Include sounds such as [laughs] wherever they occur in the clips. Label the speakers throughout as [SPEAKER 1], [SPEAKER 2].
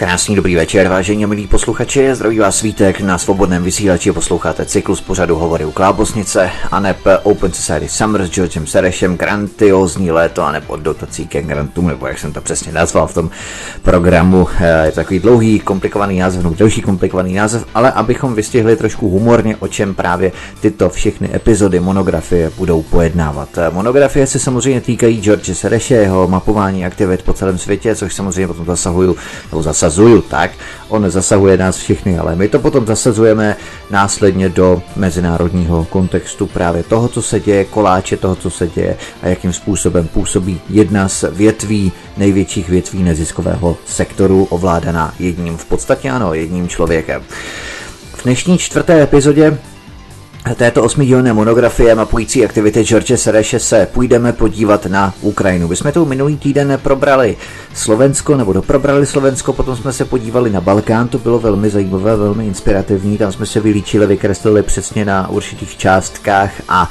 [SPEAKER 1] Krásný dobrý večer, vážení milí posluchači, zdraví vás svítek na svobodném vysílači, posloucháte cyklus pořadu Hovory u Klábosnice, aneb Open Society Summer s Georgem Serešem, grandiozní léto, aneb od dotací ke grantům, nebo jak jsem to přesně nazval v tom programu, eh, je to takový dlouhý, komplikovaný název, no delší komplikovaný název, ale abychom vystihli trošku humorně, o čem právě tyto všechny epizody monografie budou pojednávat. Eh, monografie se samozřejmě týkají George Sereše, jeho mapování aktivit po celém světě, což samozřejmě potom zasahuju, nebo zasazuju tak, on zasahuje nás všechny, ale my to potom zasazujeme následně do mezinárodního kontextu právě toho, co se děje, koláče toho, co se děje a jakým způsobem působí jedna z větví, největších větví neziskového sektoru, ovládaná jedním, v podstatě ano, jedním člověkem. V dnešní čtvrté epizodě této osmidílné monografie mapující aktivity George Sereše se půjdeme podívat na Ukrajinu. My jsme tu minulý týden probrali Slovensko, nebo doprobrali Slovensko, potom jsme se podívali na Balkán, to bylo velmi zajímavé, velmi inspirativní, tam jsme se vylíčili, vykreslili přesně na určitých částkách a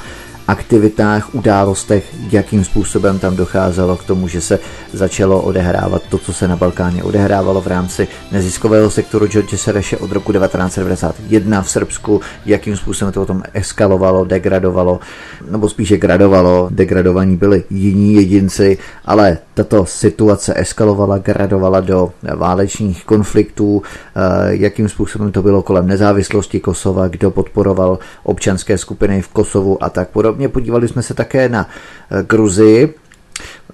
[SPEAKER 1] aktivitách, událostech, jakým způsobem tam docházelo k tomu, že se začalo odehrávat to, co se na Balkáně odehrávalo v rámci neziskového sektoru George Sereše od roku 1991 v Srbsku, jakým způsobem to potom eskalovalo, degradovalo, nebo spíše gradovalo, degradovaní byli jiní jedinci, ale tato situace eskalovala, gradovala do válečných konfliktů, eh, jakým způsobem to bylo kolem nezávislosti Kosova, kdo podporoval občanské skupiny v Kosovu a tak podobně podobně. Podívali jsme se také na eh, Gruzii,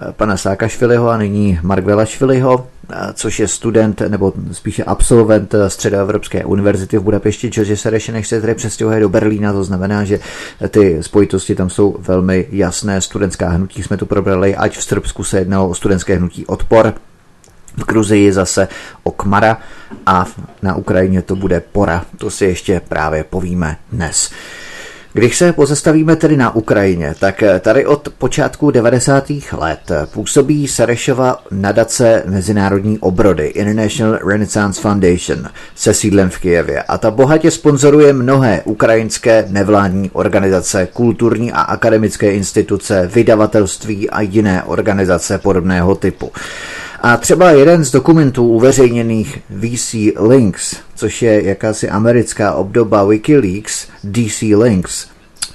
[SPEAKER 1] eh, pana Sákašviliho a nyní Mark Velašviliho, eh, což je student nebo spíše absolvent Středoevropské univerzity v Budapešti, George Sereš, než se tedy přestěhuje do Berlína, to znamená, že ty spojitosti tam jsou velmi jasné. Studentská hnutí jsme tu probrali, ať v Srbsku se jednalo o studentské hnutí Odpor, v Gruzii zase o Kmara a na Ukrajině to bude Pora. To si ještě právě povíme dnes. Když se pozastavíme tedy na Ukrajině, tak tady od počátku 90. let působí Serešova nadace Mezinárodní obrody International Renaissance Foundation se sídlem v Kijevě a ta bohatě sponzoruje mnohé ukrajinské nevládní organizace, kulturní a akademické instituce, vydavatelství a jiné organizace podobného typu. A třeba jeden z dokumentů uveřejněných VC Links, což je jakási americká obdoba Wikileaks, DC Links,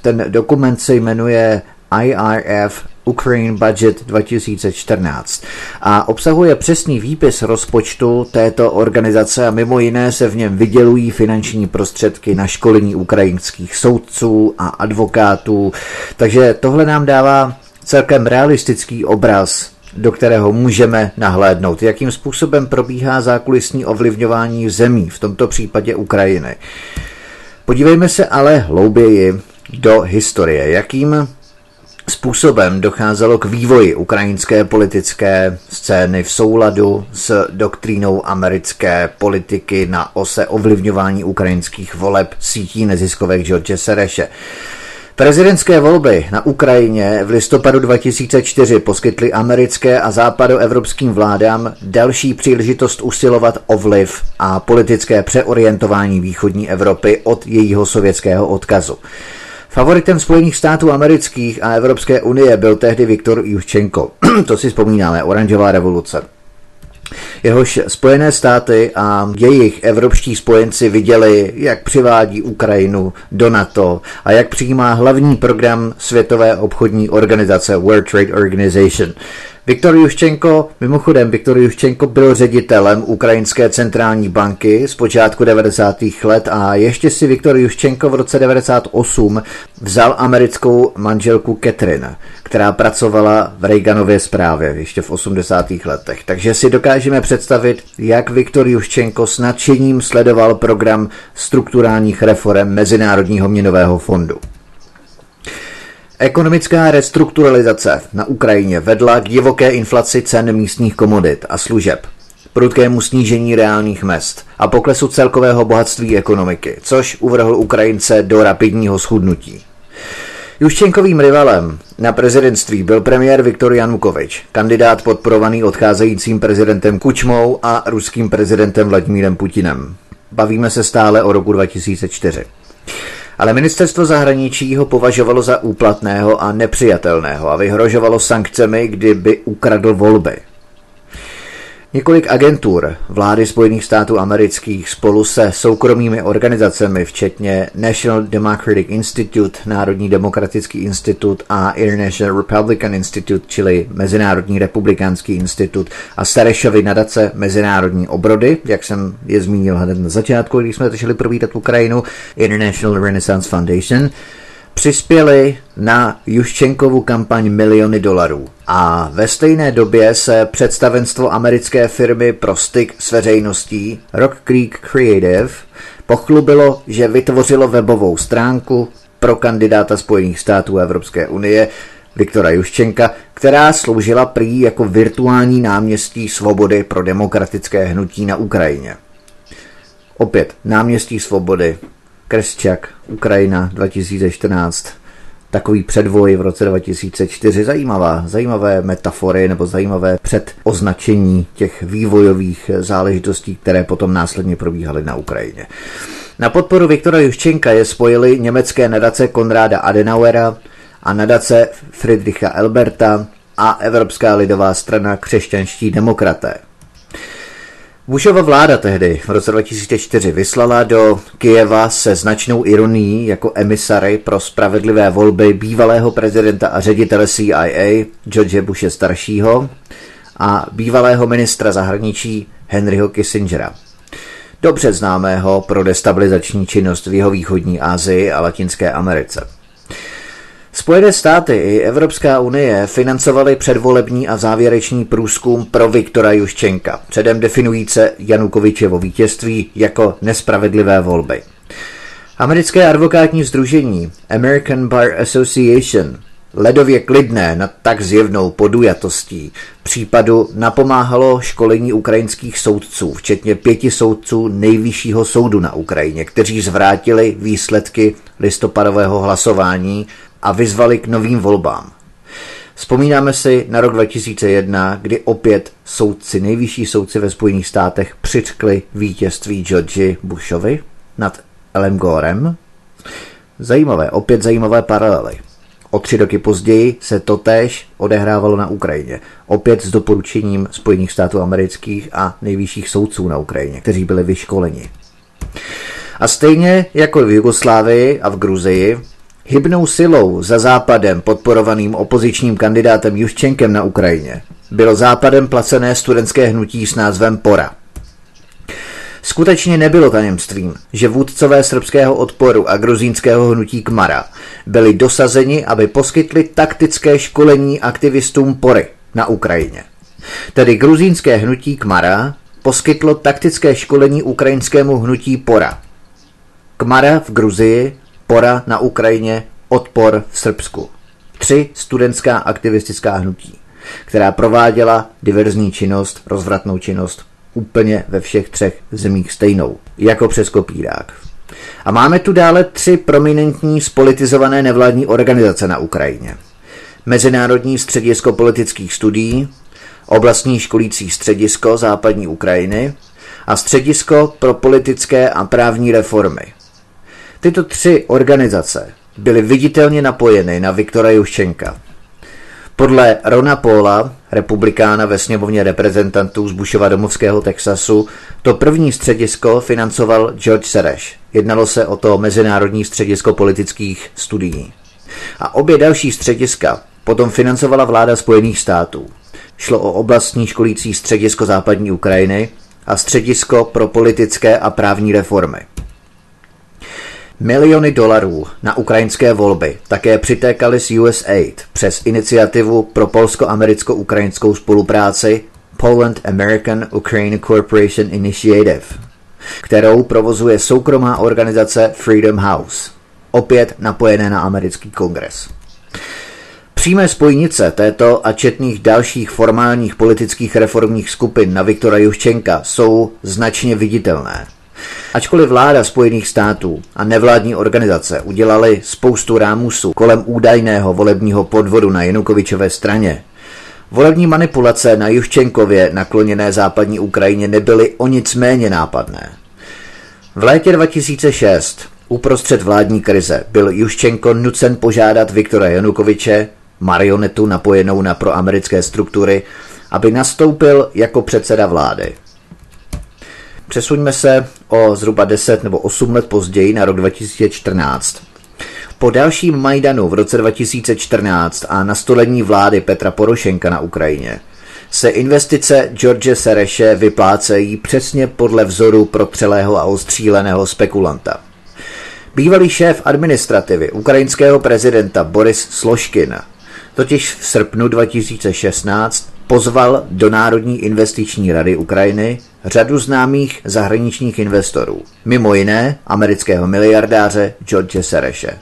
[SPEAKER 1] ten dokument se jmenuje IRF Ukraine Budget 2014 a obsahuje přesný výpis rozpočtu této organizace a mimo jiné se v něm vydělují finanční prostředky na školení ukrajinských soudců a advokátů. Takže tohle nám dává celkem realistický obraz do kterého můžeme nahlédnout, jakým způsobem probíhá zákulisní ovlivňování zemí, v tomto případě Ukrajiny. Podívejme se ale hlouběji do historie, jakým způsobem docházelo k vývoji ukrajinské politické scény v souladu s doktrínou americké politiky na ose ovlivňování ukrajinských voleb sítí neziskovek George Sereše. Prezidentské volby na Ukrajině v listopadu 2004 poskytly americké a západoevropským vládám další příležitost usilovat o vliv a politické přeorientování východní Evropy od jejího sovětského odkazu. Favoritem Spojených států amerických a Evropské unie byl tehdy Viktor Juščenko. [clears throat] to si vzpomínáme, oranžová revoluce. Jehož Spojené státy a jejich evropští spojenci viděli, jak přivádí Ukrajinu do NATO a jak přijímá hlavní program Světové obchodní organizace World Trade Organization. Viktor Juščenko, mimochodem Viktor Juščenko byl ředitelem Ukrajinské centrální banky z počátku 90. let a ještě si Viktor Juščenko v roce 98 vzal americkou manželku Catherine, která pracovala v Reaganově zprávě ještě v 80. letech. Takže si dokážeme představit, jak Viktor Juščenko s nadšením sledoval program strukturálních reform Mezinárodního měnového fondu. Ekonomická restrukturalizace na Ukrajině vedla k divoké inflaci cen místních komodit a služeb, prudkému snížení reálných mest a poklesu celkového bohatství ekonomiky, což uvrhl Ukrajince do rapidního schudnutí. Juščenkovým rivalem na prezidentství byl premiér Viktor Janukovič, kandidát podporovaný odcházejícím prezidentem Kučmou a ruským prezidentem Vladimírem Putinem. Bavíme se stále o roku 2004 ale ministerstvo zahraničí ho považovalo za úplatného a nepřijatelného a vyhrožovalo sankcemi, kdyby ukradl volby. Několik agentur vlády Spojených států amerických spolu se soukromými organizacemi, včetně National Democratic Institute, Národní demokratický institut a International Republican Institute, čili Mezinárodní republikánský institut a Serešovy nadace Mezinárodní obrody, jak jsem je zmínil hned na začátku, když jsme začali probírat Ukrajinu, International Renaissance Foundation, přispěli na Juščenkovu kampaň miliony dolarů. A ve stejné době se představenstvo americké firmy pro styk s veřejností Rock Creek Creative pochlubilo, že vytvořilo webovou stránku pro kandidáta Spojených států Evropské unie Viktora Juščenka, která sloužila prý jako virtuální náměstí svobody pro demokratické hnutí na Ukrajině. Opět náměstí svobody, Kresčak, Ukrajina 2014, takový předvoj v roce 2004. Zajímavá, zajímavé metafory nebo zajímavé předoznačení těch vývojových záležitostí, které potom následně probíhaly na Ukrajině. Na podporu Viktora Juščenka je spojili německé nadace Konráda Adenauera a nadace Friedricha Elberta a Evropská lidová strana křesťanští demokraté. Bushova vláda tehdy v roce 2004 vyslala do Kijeva se značnou ironií jako emisary pro spravedlivé volby bývalého prezidenta a ředitele CIA George Bushe staršího a bývalého ministra zahraničí Henryho Kissingera. Dobře známého pro destabilizační činnost v jeho východní Asii a Latinské Americe. Spojené státy i Evropská unie financovaly předvolební a závěrečný průzkum pro Viktora Juščenka, předem definujíce Janukovičevo vítězství jako nespravedlivé volby. Americké advokátní združení American Bar Association ledově klidné nad tak zjevnou podujatostí případu napomáhalo školení ukrajinských soudců, včetně pěti soudců nejvyššího soudu na Ukrajině, kteří zvrátili výsledky listopadového hlasování a vyzvali k novým volbám. Vzpomínáme si na rok 2001, kdy opět soudci, nejvyšší soudci ve Spojených státech přitkli vítězství George Bushovi nad Elem Gorem. Zajímavé, opět zajímavé paralely. O tři roky později se totéž odehrávalo na Ukrajině. Opět s doporučením Spojených států amerických a nejvyšších soudců na Ukrajině, kteří byli vyškoleni. A stejně jako v Jugoslávii a v Gruzii Hybnou silou za západem podporovaným opozičním kandidátem Juščenkem na Ukrajině bylo západem placené studentské hnutí s názvem Pora. Skutečně nebylo tajemstvím, že vůdcové srbského odporu a gruzínského hnutí Kmara byli dosazeni, aby poskytli taktické školení aktivistům Pory na Ukrajině. Tedy gruzínské hnutí Kmara poskytlo taktické školení ukrajinskému hnutí Pora. Kmara v Gruzii Pora na Ukrajině, Odpor v Srbsku. Tři studentská aktivistická hnutí, která prováděla diverzní činnost, rozvratnou činnost úplně ve všech třech zemích stejnou, jako přes kopírák. A máme tu dále tři prominentní spolitizované nevládní organizace na Ukrajině. Mezinárodní středisko politických studií, oblastní školící středisko západní Ukrajiny a středisko pro politické a právní reformy – Tyto tři organizace byly viditelně napojeny na Viktora Juščenka. Podle Rona Paula, republikána ve sněmovně reprezentantů z Bushova domovského Texasu, to první středisko financoval George Sereš. Jednalo se o to Mezinárodní středisko politických studií. A obě další střediska potom financovala vláda Spojených států. Šlo o oblastní školící středisko západní Ukrajiny a středisko pro politické a právní reformy. Miliony dolarů na ukrajinské volby také přitékaly z USAID přes iniciativu pro polsko-americko-ukrajinskou spolupráci Poland American Ukraine Corporation Initiative, kterou provozuje soukromá organizace Freedom House, opět napojené na americký kongres. Přímé spojnice této a četných dalších formálních politických reformních skupin na Viktora Juščenka jsou značně viditelné – Ačkoliv vláda Spojených států a nevládní organizace udělali spoustu rámusů kolem údajného volebního podvodu na Janukovičové straně, volební manipulace na Juščenkově nakloněné západní Ukrajině nebyly o nic méně nápadné. V létě 2006 uprostřed vládní krize byl Juščenko nucen požádat Viktora Janukoviče, marionetu napojenou na proamerické struktury, aby nastoupil jako předseda vlády. Přesuňme se o zhruba 10 nebo 8 let později na rok 2014. Po dalším Majdanu v roce 2014 a nastolení vlády Petra Porošenka na Ukrajině se investice George Sereše vyplácejí přesně podle vzoru protřelého a ostříleného spekulanta. Bývalý šéf administrativy ukrajinského prezidenta Boris Sloškin totiž v srpnu 2016 pozval do Národní investiční rady Ukrajiny řadu známých zahraničních investorů, mimo jiné amerického miliardáře George Sereše.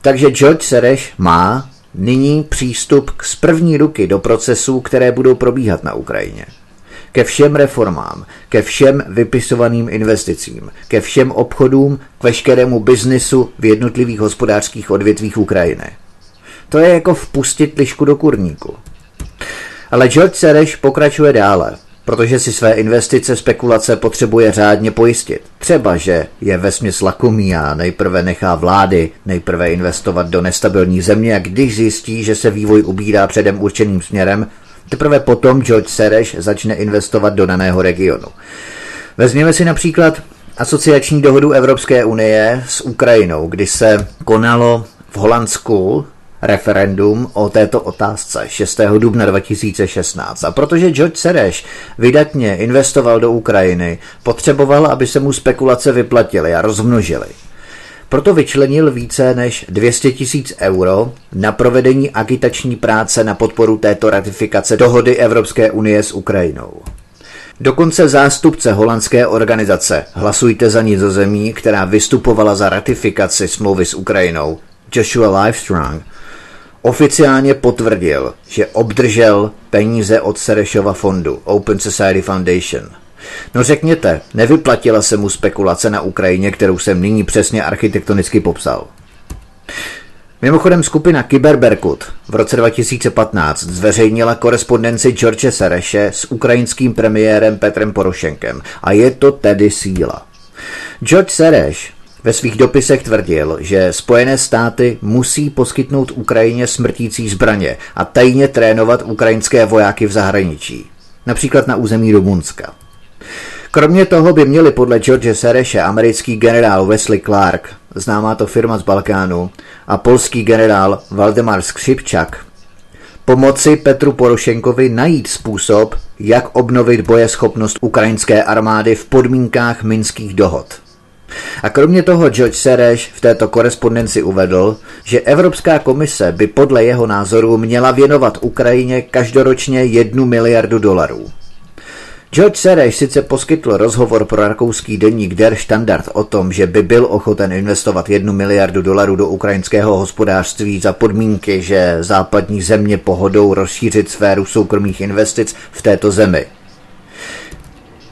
[SPEAKER 1] Takže George Sereš má nyní přístup z první ruky do procesů, které budou probíhat na Ukrajině. Ke všem reformám, ke všem vypisovaným investicím, ke všem obchodům, k veškerému biznisu v jednotlivých hospodářských odvětvích Ukrajiny. To je jako vpustit lišku do kurníku. Ale George Sereš pokračuje dále protože si své investice spekulace potřebuje řádně pojistit. Třeba, že je vesměs lakomý a nejprve nechá vlády nejprve investovat do nestabilní země a když zjistí, že se vývoj ubírá předem určeným směrem, teprve potom George Sereš začne investovat do daného regionu. Vezměme si například asociační dohodu Evropské unie s Ukrajinou, kdy se konalo v Holandsku referendum o této otázce 6. dubna 2016. A protože George Sereš vydatně investoval do Ukrajiny, potřeboval, aby se mu spekulace vyplatily a rozmnožily. Proto vyčlenil více než 200 tisíc euro na provedení agitační práce na podporu této ratifikace dohody Evropské unie s Ukrajinou. Dokonce zástupce holandské organizace Hlasujte za nizozemí, která vystupovala za ratifikaci smlouvy s Ukrajinou, Joshua Livestrong, oficiálně potvrdil, že obdržel peníze od Serešova fondu Open Society Foundation. No řekněte, nevyplatila se mu spekulace na Ukrajině, kterou jsem nyní přesně architektonicky popsal. Mimochodem skupina Kyberberkut v roce 2015 zveřejnila korespondenci George Sereše s ukrajinským premiérem Petrem Porošenkem a je to tedy síla. George Sereš ve svých dopisech tvrdil, že Spojené státy musí poskytnout Ukrajině smrtící zbraně a tajně trénovat ukrajinské vojáky v zahraničí, například na území Rumunska. Kromě toho by měli podle George Sereše americký generál Wesley Clark, známá to firma z Balkánu, a polský generál Valdemar Skřipčak pomoci Petru Porošenkovi najít způsob, jak obnovit bojeschopnost ukrajinské armády v podmínkách minských dohod. A kromě toho George Sereš v této korespondenci uvedl, že Evropská komise by podle jeho názoru měla věnovat Ukrajině každoročně jednu miliardu dolarů. George Sereš sice poskytl rozhovor pro rakouský denník Der Standard o tom, že by byl ochoten investovat jednu miliardu dolarů do ukrajinského hospodářství za podmínky, že západní země pohodou rozšířit sféru soukromých investic v této zemi –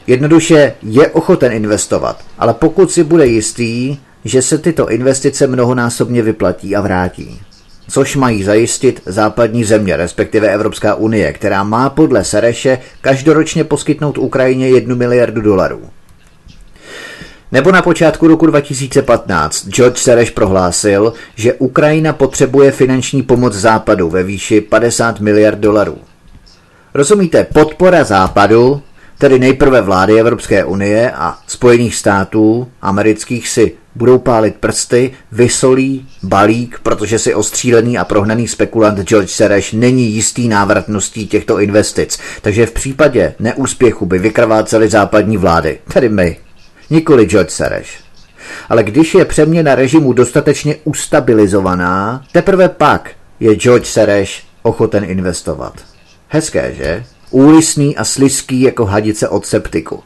[SPEAKER 1] Jednoduše je ochoten investovat, ale pokud si bude jistý, že se tyto investice mnohonásobně vyplatí a vrátí. Což mají zajistit západní země, respektive Evropská unie, která má podle Sereše každoročně poskytnout Ukrajině jednu miliardu dolarů. Nebo na počátku roku 2015 George Sereš prohlásil, že Ukrajina potřebuje finanční pomoc západu ve výši 50 miliard dolarů. Rozumíte, podpora západu Tedy nejprve vlády Evropské unie a Spojených států amerických si budou pálit prsty, vysolí balík, protože si ostřílený a prohnaný spekulant George Sereš není jistý návratností těchto investic. Takže v případě neúspěchu by vykrváceli západní vlády, tedy my, nikoli George Sereš. Ale když je přeměna režimu dostatečně ustabilizovaná, teprve pak je George Sereš ochoten investovat. Hezké, že? Úlisný a sliský jako hadice od septiku.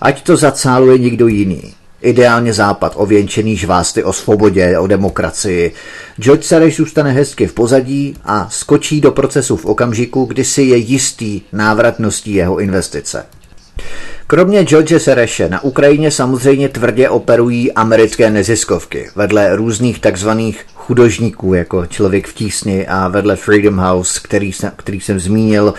[SPEAKER 1] Ať to zacáluje někdo jiný. Ideálně západ, ověnčený žvásty o svobodě, o demokracii. George Sereš zůstane hezky v pozadí a skočí do procesu v okamžiku, kdy si je jistý návratností jeho investice. Kromě George Sereše na Ukrajině samozřejmě tvrdě operují americké neziskovky, vedle různých takzvaných chudožníků, jako Člověk v tísni a vedle Freedom House, který, jsem, který jsem zmínil.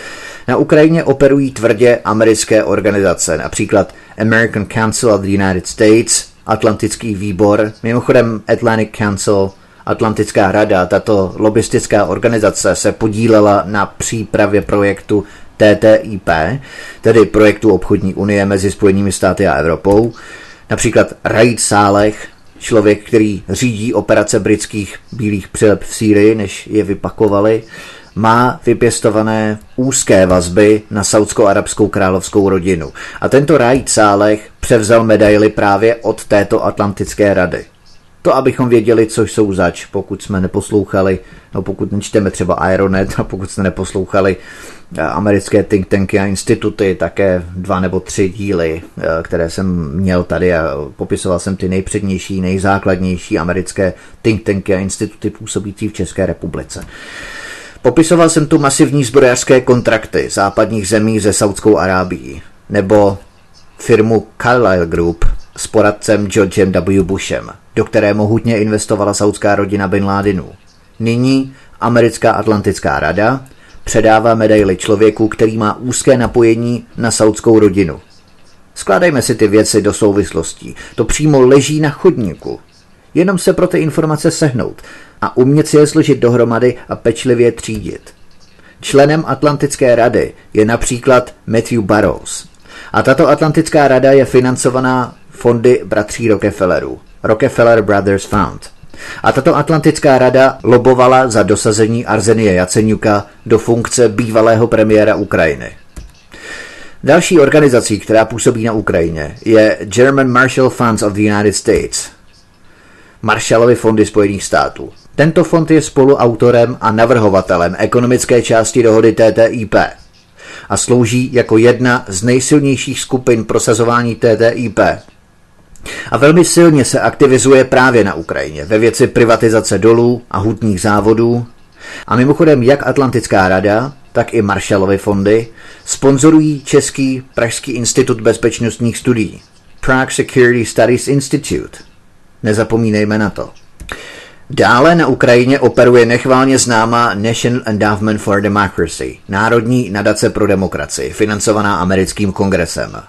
[SPEAKER 1] Na Ukrajině operují tvrdě americké organizace, například American Council of the United States, Atlantický výbor, mimochodem Atlantic Council, Atlantická rada, tato lobistická organizace se podílela na přípravě projektu TTIP, tedy projektu obchodní unie mezi Spojenými státy a Evropou, například Raid Sálech, člověk, který řídí operace britských bílých přilep v Sýrii, než je vypakovali, má vypěstované úzké vazby na saudsko-arabskou královskou rodinu. A tento Raid Sálech převzal medaily právě od této Atlantické rady. To, abychom věděli, co jsou zač, pokud jsme neposlouchali, no pokud nečteme třeba Aeronet a pokud jsme neposlouchali eh, americké think tanky a instituty, také dva nebo tři díly, eh, které jsem měl tady a popisoval jsem ty nejpřednější, nejzákladnější americké think tanky a instituty působící v České republice. Popisoval jsem tu masivní zbrojařské kontrakty západních zemí ze Saudskou Arábií, nebo firmu Carlyle Group s poradcem Georgem W. Bushem, do které mohutně investovala saudská rodina Bin Ládinů. Nyní americká Atlantická rada předává medaily člověku, který má úzké napojení na saudskou rodinu. Skládejme si ty věci do souvislostí. To přímo leží na chodníku. Jenom se pro ty informace sehnout a umět si je složit dohromady a pečlivě třídit. Členem Atlantické rady je například Matthew Barrows. A tato Atlantická rada je financovaná fondy bratří Rockefellerů. Rockefeller Brothers Fund. A tato Atlantická rada lobovala za dosazení Arzenie Jaceňuka do funkce bývalého premiéra Ukrajiny. Další organizací, která působí na Ukrajině, je German Marshall Funds of the United States, Marshallovy fondy Spojených států. Tento fond je spoluautorem a navrhovatelem ekonomické části dohody TTIP a slouží jako jedna z nejsilnějších skupin prosazování TTIP. A velmi silně se aktivizuje právě na Ukrajině ve věci privatizace dolů a hutních závodů. A mimochodem jak Atlantická rada, tak i Marshallovy fondy sponzorují Český Pražský institut bezpečnostních studií Prague Security Studies Institute. Nezapomínejme na to. Dále na Ukrajině operuje nechválně známá National Endowment for Democracy, Národní nadace pro demokracii, financovaná americkým kongresem.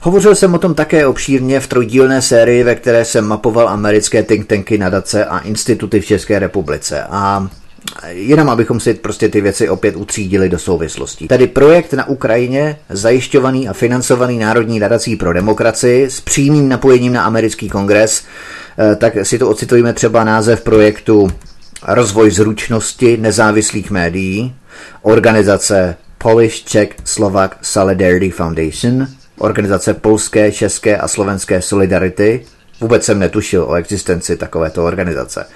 [SPEAKER 1] Hovořil jsem o tom také obšírně v trojdílné sérii, ve které jsem mapoval americké think tanky, nadace a instituty v České republice. A Jenom abychom si prostě ty věci opět utřídili do souvislostí. Tedy projekt na Ukrajině, zajišťovaný a financovaný Národní nadací pro demokracii s přímým napojením na americký kongres, eh, tak si to ocitujeme třeba název projektu Rozvoj zručnosti nezávislých médií, organizace Polish Czech Slovak Solidarity Foundation, organizace Polské, České a Slovenské Solidarity. Vůbec jsem netušil o existenci takovéto organizace.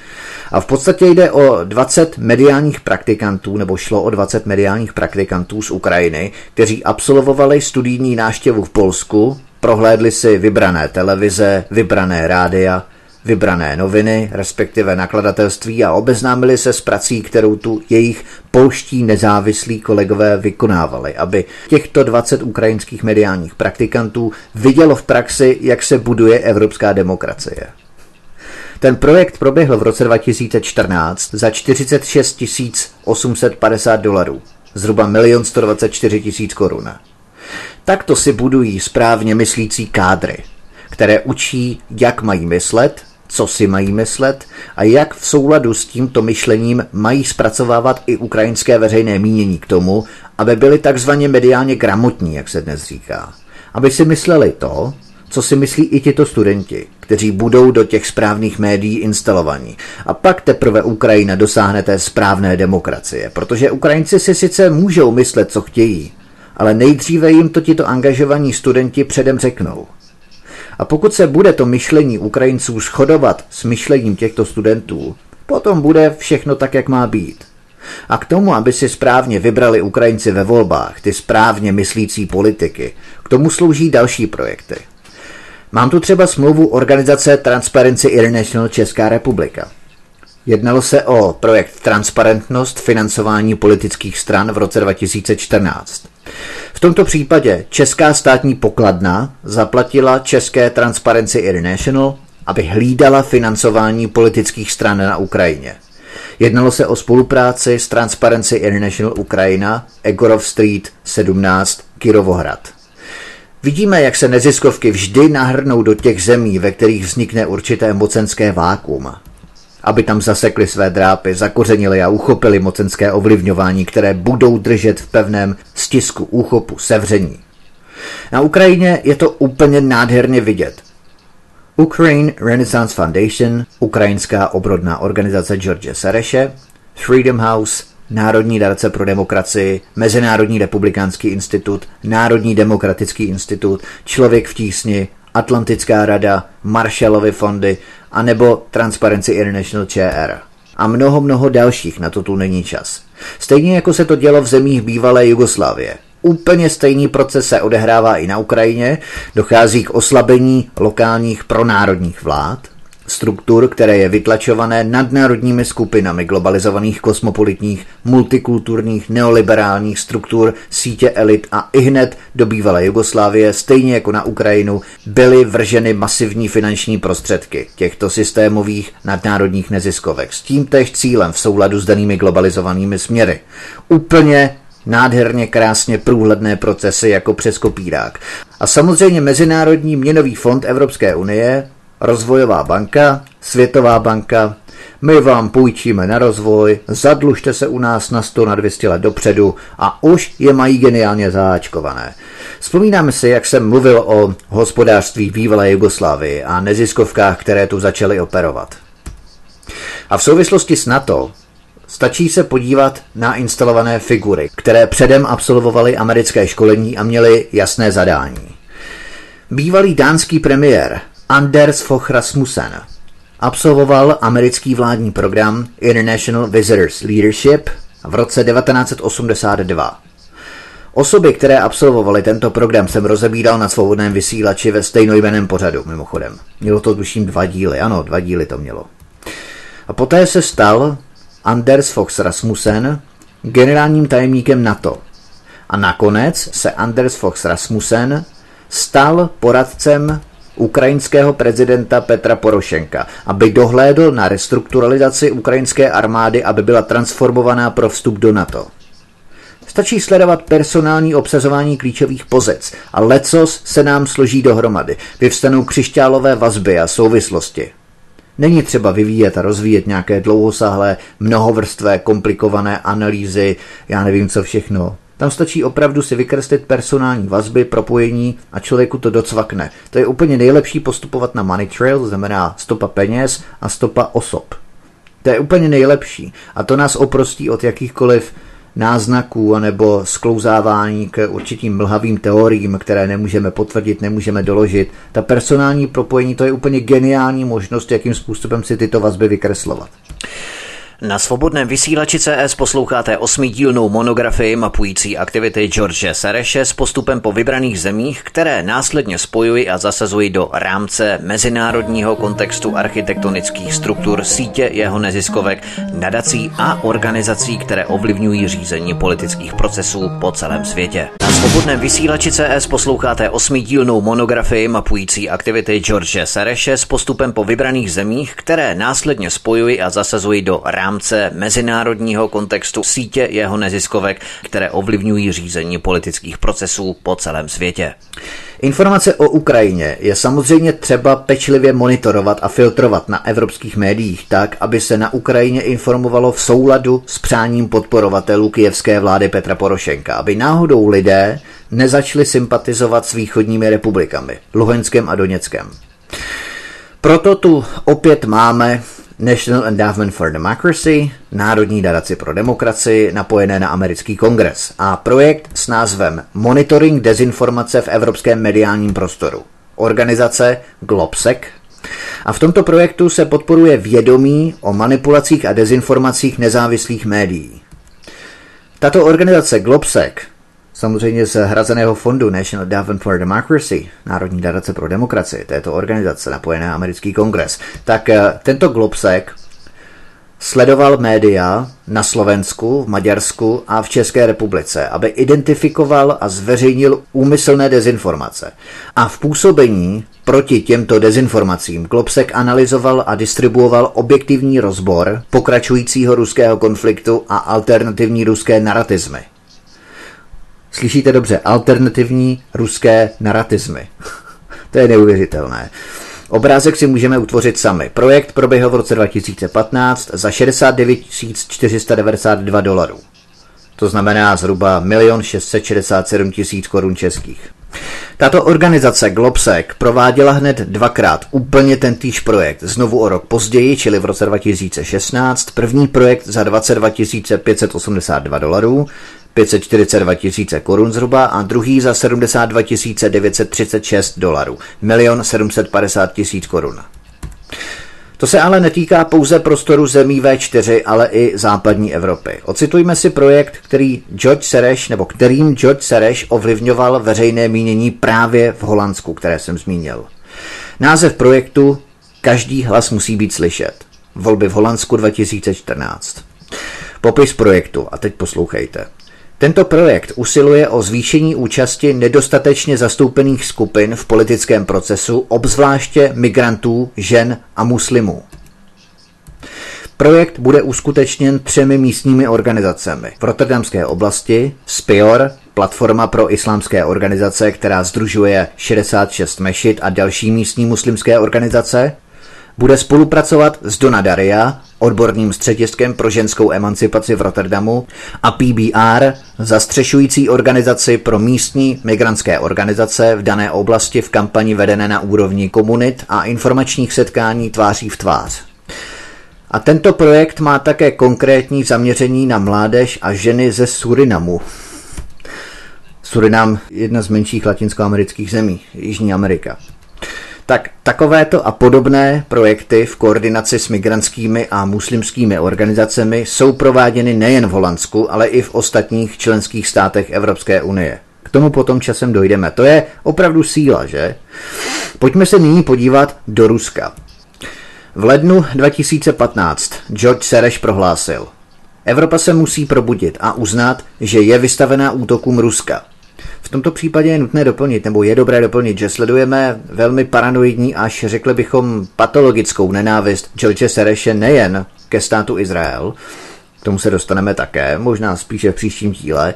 [SPEAKER 1] A v podstatě jde o 20 mediálních praktikantů, nebo šlo o 20 mediálních praktikantů z Ukrajiny, kteří absolvovali studijní náštěvu v Polsku, prohlédli si vybrané televize, vybrané rádia, vybrané noviny, respektive nakladatelství a obeznámili se s prací, kterou tu jejich polští nezávislí kolegové vykonávali, aby těchto 20 ukrajinských mediálních praktikantů vidělo v praxi, jak se buduje evropská demokracie. Ten projekt proběhl v roce 2014 za 46 850 dolarů, zhruba 1 124 000 korun. Takto si budují správně myslící kádry, které učí, jak mají myslet, co si mají myslet a jak v souladu s tímto myšlením mají zpracovávat i ukrajinské veřejné mínění k tomu, aby byli takzvaně mediálně gramotní, jak se dnes říká. Aby si mysleli to, co si myslí i tito studenti, kteří budou do těch správných médií instalovaní. A pak teprve Ukrajina dosáhne té správné demokracie, protože Ukrajinci si sice můžou myslet, co chtějí, ale nejdříve jim to tito angažovaní studenti předem řeknou. A pokud se bude to myšlení Ukrajinců shodovat s myšlením těchto studentů, potom bude všechno tak, jak má být. A k tomu, aby si správně vybrali Ukrajinci ve volbách, ty správně myslící politiky, k tomu slouží další projekty. Mám tu třeba smlouvu organizace Transparency International Česká republika. Jednalo se o projekt Transparentnost financování politických stran v roce 2014. V tomto případě Česká státní pokladna zaplatila České Transparency International, aby hlídala financování politických stran na Ukrajině. Jednalo se o spolupráci s Transparency International Ukrajina, Egorov Street 17, Kirovohrad. Vidíme, jak se neziskovky vždy nahrnou do těch zemí, ve kterých vznikne určité mocenské vákum. Aby tam zasekli své drápy, zakořenili a uchopili mocenské ovlivňování, které budou držet v pevném stisku, úchopu, sevření. Na Ukrajině je to úplně nádherně vidět. Ukraine Renaissance Foundation, ukrajinská obrodná organizace George Sereše, Freedom House, Národní darce pro demokracii, Mezinárodní republikánský institut, Národní demokratický institut, Člověk v tísni, Atlantická rada, Marshallovy fondy a nebo Transparency International ČR. A mnoho, mnoho dalších, na to tu není čas. Stejně jako se to dělo v zemích bývalé Jugoslávie. Úplně stejný proces se odehrává i na Ukrajině, dochází k oslabení lokálních pronárodních vlád, struktur, které je vytlačované nadnárodními skupinami globalizovaných kosmopolitních, multikulturních, neoliberálních struktur, sítě elit a i hned do bývalé Jugoslávie, stejně jako na Ukrajinu, byly vrženy masivní finanční prostředky těchto systémových nadnárodních neziskovek s tímtež cílem v souladu s danými globalizovanými směry. Úplně nádherně krásně průhledné procesy jako přes kopírák. A samozřejmě Mezinárodní měnový fond Evropské unie Rozvojová banka, Světová banka, my vám půjčíme na rozvoj, zadlužte se u nás na 100 na 200 let dopředu a už je mají geniálně záčkované. Vzpomínáme si, jak jsem mluvil o hospodářství bývalé Jugoslávii a neziskovkách, které tu začaly operovat. A v souvislosti s NATO stačí se podívat na instalované figury, které předem absolvovaly americké školení a měly jasné zadání. Bývalý dánský premiér Anders Fogh Rasmussen absolvoval americký vládní program International Visitors Leadership v roce 1982. Osoby, které absolvovaly tento program, jsem rozebíral na svobodném vysílači ve stejnojmeném pořadu, mimochodem. Mělo to tuším dva díly, ano, dva díly to mělo. A poté se stal Anders Fox Rasmussen generálním tajemníkem NATO. A nakonec se Anders Fox Rasmussen stal poradcem ukrajinského prezidenta Petra Porošenka, aby dohlédl na restrukturalizaci ukrajinské armády, aby byla transformovaná pro vstup do NATO. Stačí sledovat personální obsazování klíčových pozic a lecos se nám složí dohromady. Vyvstanou křišťálové vazby a souvislosti. Není třeba vyvíjet a rozvíjet nějaké dlouhosáhlé, mnohovrstvé, komplikované analýzy, já nevím co všechno. Tam stačí opravdu si vykreslit personální vazby, propojení a člověku to docvakne. To je úplně nejlepší postupovat na money trail, to znamená stopa peněz a stopa osob. To je úplně nejlepší a to nás oprostí od jakýchkoliv náznaků anebo sklouzávání k určitým mlhavým teoriím, které nemůžeme potvrdit, nemůžeme doložit. Ta personální propojení to je úplně geniální možnost, jakým způsobem si tyto vazby vykreslovat.
[SPEAKER 2] Na svobodném vysílači CS posloucháte osmidílnou monografii mapující aktivity George Sereše s postupem po vybraných zemích, které následně spojují a zasazují do rámce mezinárodního kontextu architektonických struktur sítě jeho neziskovek, nadací a organizací, které ovlivňují řízení politických procesů po celém světě. Na svobodném vysílači CS posloucháte osmidílnou monografii mapující aktivity George Sereše s postupem po vybraných zemích, které následně spojují a zasazují do rámce rámce mezinárodního kontextu sítě jeho neziskovek, které ovlivňují řízení politických procesů po celém světě.
[SPEAKER 1] Informace o Ukrajině je samozřejmě třeba pečlivě monitorovat a filtrovat na evropských médiích tak, aby se na Ukrajině informovalo v souladu s přáním podporovatelů kijevské vlády Petra Porošenka, aby náhodou lidé nezačali sympatizovat s východními republikami, Luhenskem a Doněckem. Proto tu opět máme National Endowment for Democracy, Národní nadaci pro demokracii, napojené na americký kongres a projekt s názvem Monitoring dezinformace v evropském mediálním prostoru. Organizace Globsec a v tomto projektu se podporuje vědomí o manipulacích a dezinformacích nezávislých médií. Tato organizace Globsec samozřejmě z hrazeného fondu National Endowment for Democracy, Národní nadace pro demokracii, této organizace napojené na americký kongres, tak eh, tento Globsec sledoval média na Slovensku, v Maďarsku a v České republice, aby identifikoval a zveřejnil úmyslné dezinformace. A v působení proti těmto dezinformacím Globsec analyzoval a distribuoval objektivní rozbor pokračujícího ruského konfliktu a alternativní ruské narratizmy. Slyšíte dobře, alternativní ruské narratizmy. [laughs] to je neuvěřitelné. Obrázek si můžeme utvořit sami. Projekt proběhl v roce 2015 za 69 492 dolarů. To znamená zhruba 1 667 000 korun českých. Tato organizace Globsec prováděla hned dvakrát úplně tentýž projekt, znovu o rok později, čili v roce 2016, první projekt za 22 582 dolarů, 542 tisíce korun zhruba a druhý za 72 936 dolarů, 1 750 tisíc korun. To se ale netýká pouze prostoru zemí V4, ale i západní Evropy. Ocitujme si projekt, který George Sereš, nebo kterým George Sereš ovlivňoval veřejné mínění právě v Holandsku, které jsem zmínil. Název projektu Každý hlas musí být slyšet. Volby v Holandsku 2014. Popis projektu, a teď poslouchejte. Tento projekt usiluje o zvýšení účasti nedostatečně zastoupených skupin v politickém procesu, obzvláště migrantů, žen a muslimů. Projekt bude uskutečněn třemi místními organizacemi. V Rotterdamské oblasti SPIOR, platforma pro islámské organizace, která združuje 66 mešit a další místní muslimské organizace, bude spolupracovat s Donadaria, odborným střediskem pro ženskou emancipaci v Rotterdamu a PBR, zastřešující organizaci pro místní migrantské organizace v dané oblasti v kampani vedené na úrovni komunit a informačních setkání tváří v tvář. A tento projekt má také konkrétní zaměření na mládež a ženy ze Surinamu. Surinam jedna z menších latinskoamerických zemí, Jižní Amerika. Tak takovéto a podobné projekty v koordinaci s migrantskými a muslimskými organizacemi jsou prováděny nejen v Holandsku, ale i v ostatních členských státech Evropské unie. K tomu potom časem dojdeme. To je opravdu síla, že? Pojďme se nyní podívat do Ruska. V lednu 2015 George Sereš prohlásil, Evropa se musí probudit a uznat, že je vystavená útokům Ruska. V tomto případě je nutné doplnit, nebo je dobré doplnit, že sledujeme velmi paranoidní až řekli bychom patologickou nenávist George Sereše nejen ke státu Izrael, k tomu se dostaneme také, možná spíše v příštím díle,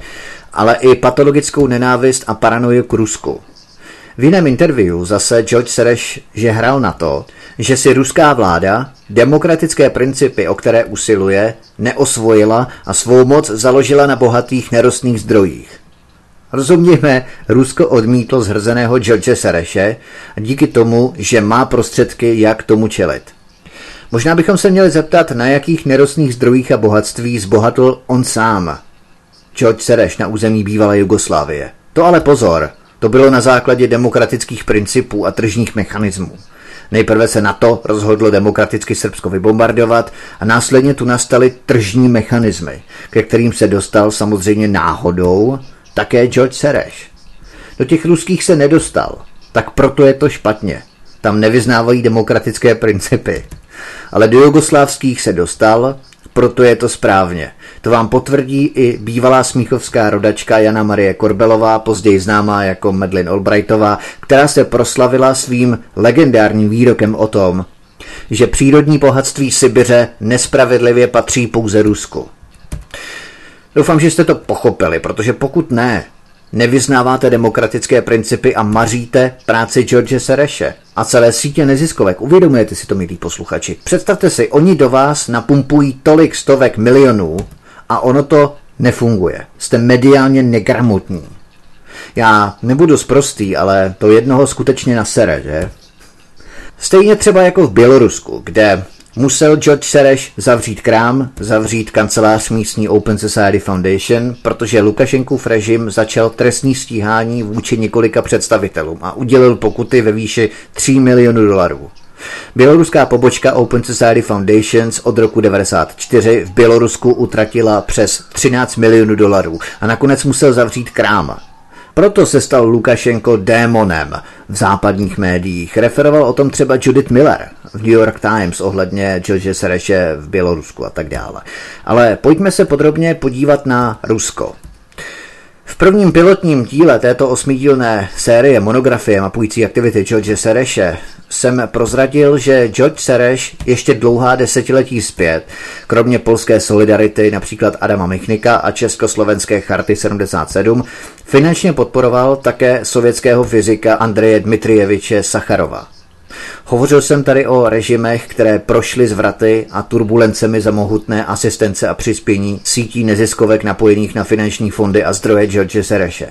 [SPEAKER 1] ale i patologickou nenávist a paranoju k Rusku. V jiném interview zase George Sereš že hrál na to, že si ruská vláda demokratické principy, o které usiluje, neosvojila a svou moc založila na bohatých nerostných zdrojích. Rozumějme, Rusko odmítlo zhrzeného George Sereše díky tomu, že má prostředky, jak tomu čelit. Možná bychom se měli zeptat, na jakých nerostných zdrojích a bohatství zbohatl on sám. George Sereš na území bývalé Jugoslávie. To ale pozor, to bylo na základě demokratických principů a tržních mechanismů. Nejprve se na to rozhodlo demokraticky Srbsko vybombardovat a následně tu nastaly tržní mechanismy, ke kterým se dostal samozřejmě náhodou, také George Sereš. Do těch ruských se nedostal, tak proto je to špatně. Tam nevyznávají demokratické principy. Ale do jugoslávských se dostal, proto je to správně. To vám potvrdí i bývalá smíchovská rodačka Jana Marie Korbelová, později známá jako Medlin Albrightová, která se proslavila svým legendárním výrokem o tom, že přírodní bohatství Sibiře nespravedlivě patří pouze Rusku. Doufám, že jste to pochopili, protože pokud ne, nevyznáváte demokratické principy a maříte práci George Sereše a celé sítě neziskovek. Uvědomujete si to, milí posluchači. Představte si, oni do vás napumpují tolik stovek milionů a ono to nefunguje. Jste mediálně negramotní. Já nebudu zprostý, ale to jednoho skutečně nasere, že? Stejně třeba jako v Bělorusku, kde Musel George Sereš zavřít krám, zavřít kancelář místní Open Society Foundation, protože Lukašenkův režim začal trestní stíhání vůči několika představitelům a udělil pokuty ve výši 3 milionů dolarů. Běloruská pobočka Open Society Foundations od roku 1994 v Bělorusku utratila přes 13 milionů dolarů a nakonec musel zavřít krám. Proto se stal Lukašenko démonem v západních médiích. Referoval o tom třeba Judith Miller v New York Times ohledně George Sereše v Bělorusku a tak dále. Ale pojďme se podrobně podívat na Rusko. V prvním pilotním díle této osmidílné série monografie mapující aktivity George Sereše jsem prozradil, že George Sereš ještě dlouhá desetiletí zpět, kromě polské solidarity například Adama Michnika a československé charty 77, finančně podporoval také sovětského fyzika Andreje Dmitrijeviče Sacharova. Hovořil jsem tady o režimech, které prošly zvraty a turbulencemi za mohutné asistence a přispění sítí neziskovek napojených na finanční fondy a zdroje George Sereše.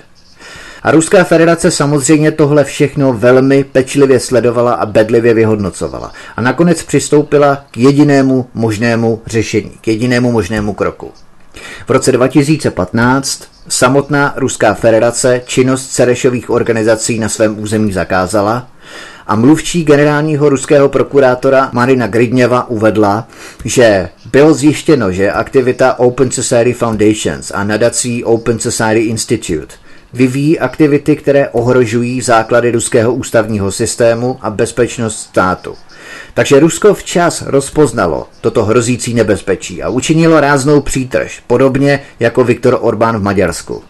[SPEAKER 1] A Ruská federace samozřejmě tohle všechno velmi pečlivě sledovala a bedlivě vyhodnocovala. A nakonec přistoupila k jedinému možnému řešení, k jedinému možnému kroku. V roce 2015 samotná Ruská federace činnost Cerešových organizací na svém území zakázala a mluvčí generálního ruského prokurátora Marina Gridněva uvedla, že bylo zjištěno, že aktivita Open Society Foundations a nadací Open Society Institute vyvíjí aktivity, které ohrožují základy ruského ústavního systému a bezpečnost státu. Takže Rusko včas rozpoznalo toto hrozící nebezpečí a učinilo ráznou přítrž, podobně jako Viktor Orbán v Maďarsku.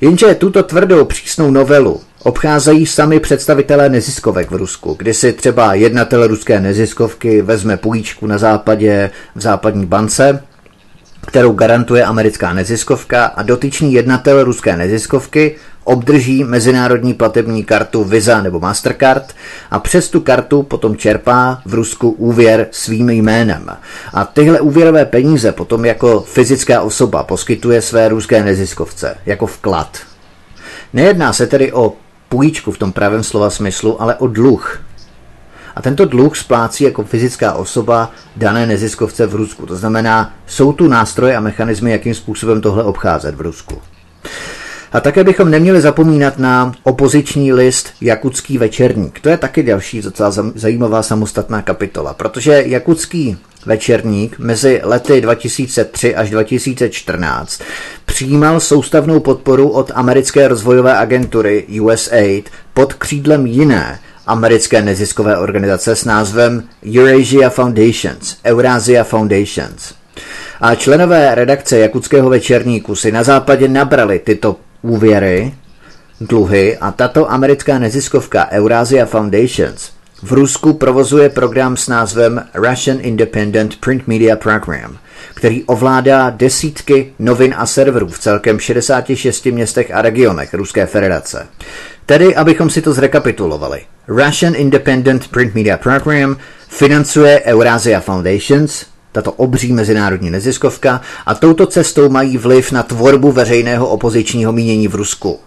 [SPEAKER 1] Jenže tuto tvrdou přísnou novelu obcházejí sami představitelé neziskovek v Rusku, kdy si třeba jednatel ruské neziskovky vezme půjčku na západě v západní bance, kterou garantuje americká neziskovka a dotyčný jednatel ruské neziskovky obdrží mezinárodní platební kartu Visa nebo Mastercard a přes tu kartu potom čerpá v Rusku úvěr svým jménem. A tyhle úvěrové peníze potom jako fyzická osoba poskytuje své ruské neziskovce jako vklad. Nejedná se tedy o půjčku v tom pravém slova smyslu, ale o dluh. A tento dluh splácí jako fyzická osoba dané neziskovce v Rusku. To znamená, jsou tu nástroje a mechanismy, jakým způsobem tohle obcházet v Rusku. A také bychom neměli zapomínat na opoziční list Jakutský večerník. To je taky další docela zajímavá samostatná kapitola, protože Jakutský večerník mezi lety 2003 až 2014 přijímal soustavnou podporu od americké rozvojové agentury USAID pod křídlem jiné americké neziskové organizace s názvem Eurasia Foundations, Eurasia Foundations. A členové redakce Jakutského večerníku si na západě nabrali tyto úvěry, dluhy a tato americká neziskovka Eurasia Foundations v Rusku provozuje program s názvem Russian Independent Print Media Program, který ovládá desítky novin a serverů v celkem 66 městech a regionech Ruské federace. Tedy, abychom si to zrekapitulovali. Russian Independent Print Media Program financuje Eurasia Foundations, tato obří mezinárodní neziskovka, a touto cestou mají vliv na tvorbu veřejného opozičního mínění v Rusku.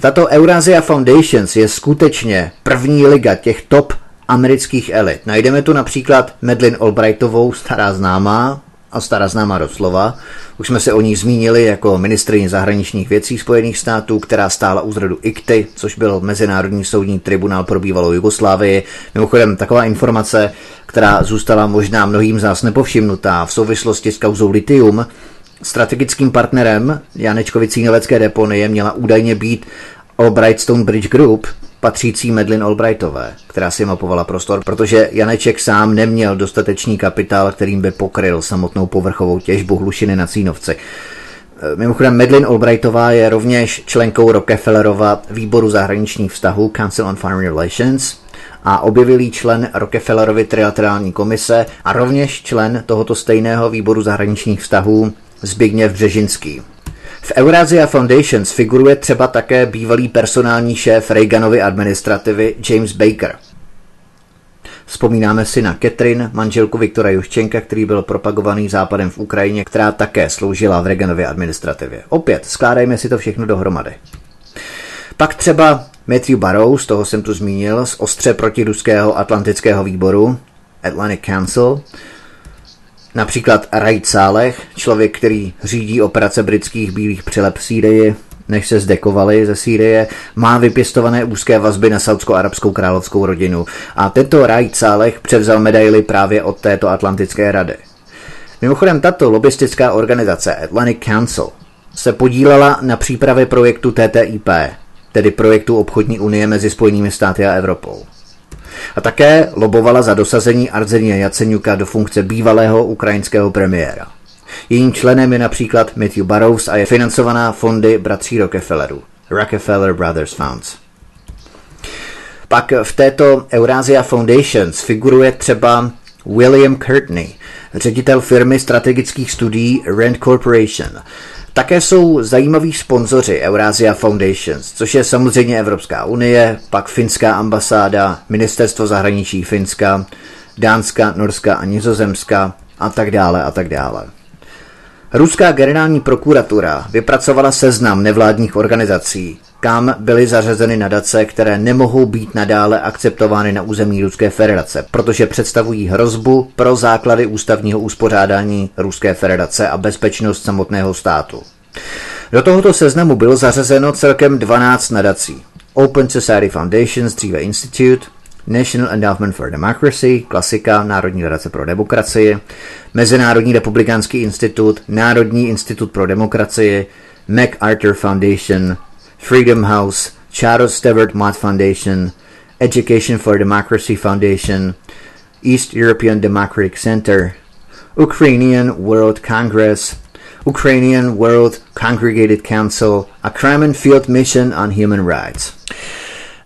[SPEAKER 1] Tato Eurasia Foundations je skutečně první liga těch top amerických elit. Najdeme tu například Medlin Albrightovou, stará známá, a stará známá doslova. Už jsme se o ní zmínili jako ministrině zahraničních věcí Spojených států, která stála u zrodu ICTY, což byl Mezinárodní soudní tribunál pro bývalou Jugoslávii. Mimochodem, taková informace, která zůstala možná mnohým z nás nepovšimnutá v souvislosti s kauzou litium, strategickým partnerem Janečkovi Cínovecké deponie měla údajně být Albright Stonebridge Group, patřící Medlin Albrightové, která si mapovala prostor, protože Janeček sám neměl dostatečný kapitál, kterým by pokryl samotnou povrchovou těžbu hlušiny na Cínovci. Mimochodem, Medlin Albrightová je rovněž členkou Rockefellerova výboru zahraničních vztahů Council on Foreign Relations a objevilý člen Rockefellerovy trilaterální komise a rovněž člen tohoto stejného výboru zahraničních vztahů Zbigněv Břežinský. V Eurasia Foundations figuruje třeba také bývalý personální šéf Reaganovy administrativy James Baker. Vzpomínáme si na Catherine, manželku Viktora Juščenka, který byl propagovaný západem v Ukrajině, která také sloužila v Reaganově administrativě. Opět, skládejme si to všechno dohromady. Pak třeba Matthew Barrow, z toho jsem tu zmínil, z ostře protiruského atlantického výboru, Atlantic Council, Například Raid Sálech, člověk, který řídí operace britských bílých přilep v Sýrii, než se zdekovali ze Sýrie, má vypěstované úzké vazby na saudsko-arabskou královskou rodinu a tento Raid Sálech převzal medaily právě od této Atlantické rady. Mimochodem tato lobistická organizace Atlantic Council se podílela na přípravě projektu TTIP, tedy projektu obchodní unie mezi Spojenými státy a Evropou. A také lobovala za dosazení Arzenia Jaceňuka do funkce bývalého ukrajinského premiéra. Jejím členem je například Matthew Barrows a je financovaná fondy bratří Rockefellerů, Rockefeller Brothers Funds. Pak v této Eurasia Foundations figuruje třeba William Courtney, ředitel firmy strategických studií Rand Corporation. Také jsou zajímaví sponzoři Eurasia Foundations, což je samozřejmě Evropská unie, pak finská ambasáda, ministerstvo zahraničí Finska, Dánska, Norska a Nizozemska a tak dále a tak dále. Ruská generální prokuratura vypracovala seznam nevládních organizací, kam byly zařazeny nadace, které nemohou být nadále akceptovány na území Ruské federace, protože představují hrozbu pro základy ústavního uspořádání Ruské federace a bezpečnost samotného státu. Do tohoto seznamu bylo zařazeno celkem 12 nadací. Open Society Foundation, dříve Institute, National Endowment for Democracy, klasika, Národní nadace pro demokracii, Mezinárodní republikánský institut, Národní institut pro demokracii, MacArthur Foundation, Freedom House, Charles Stewart Mott Foundation, Education for Democracy Foundation, East European Democratic Center, Ukrainian World Congress, Ukrainian World Congregated Council, a Kremlin Field Mission on Human Rights.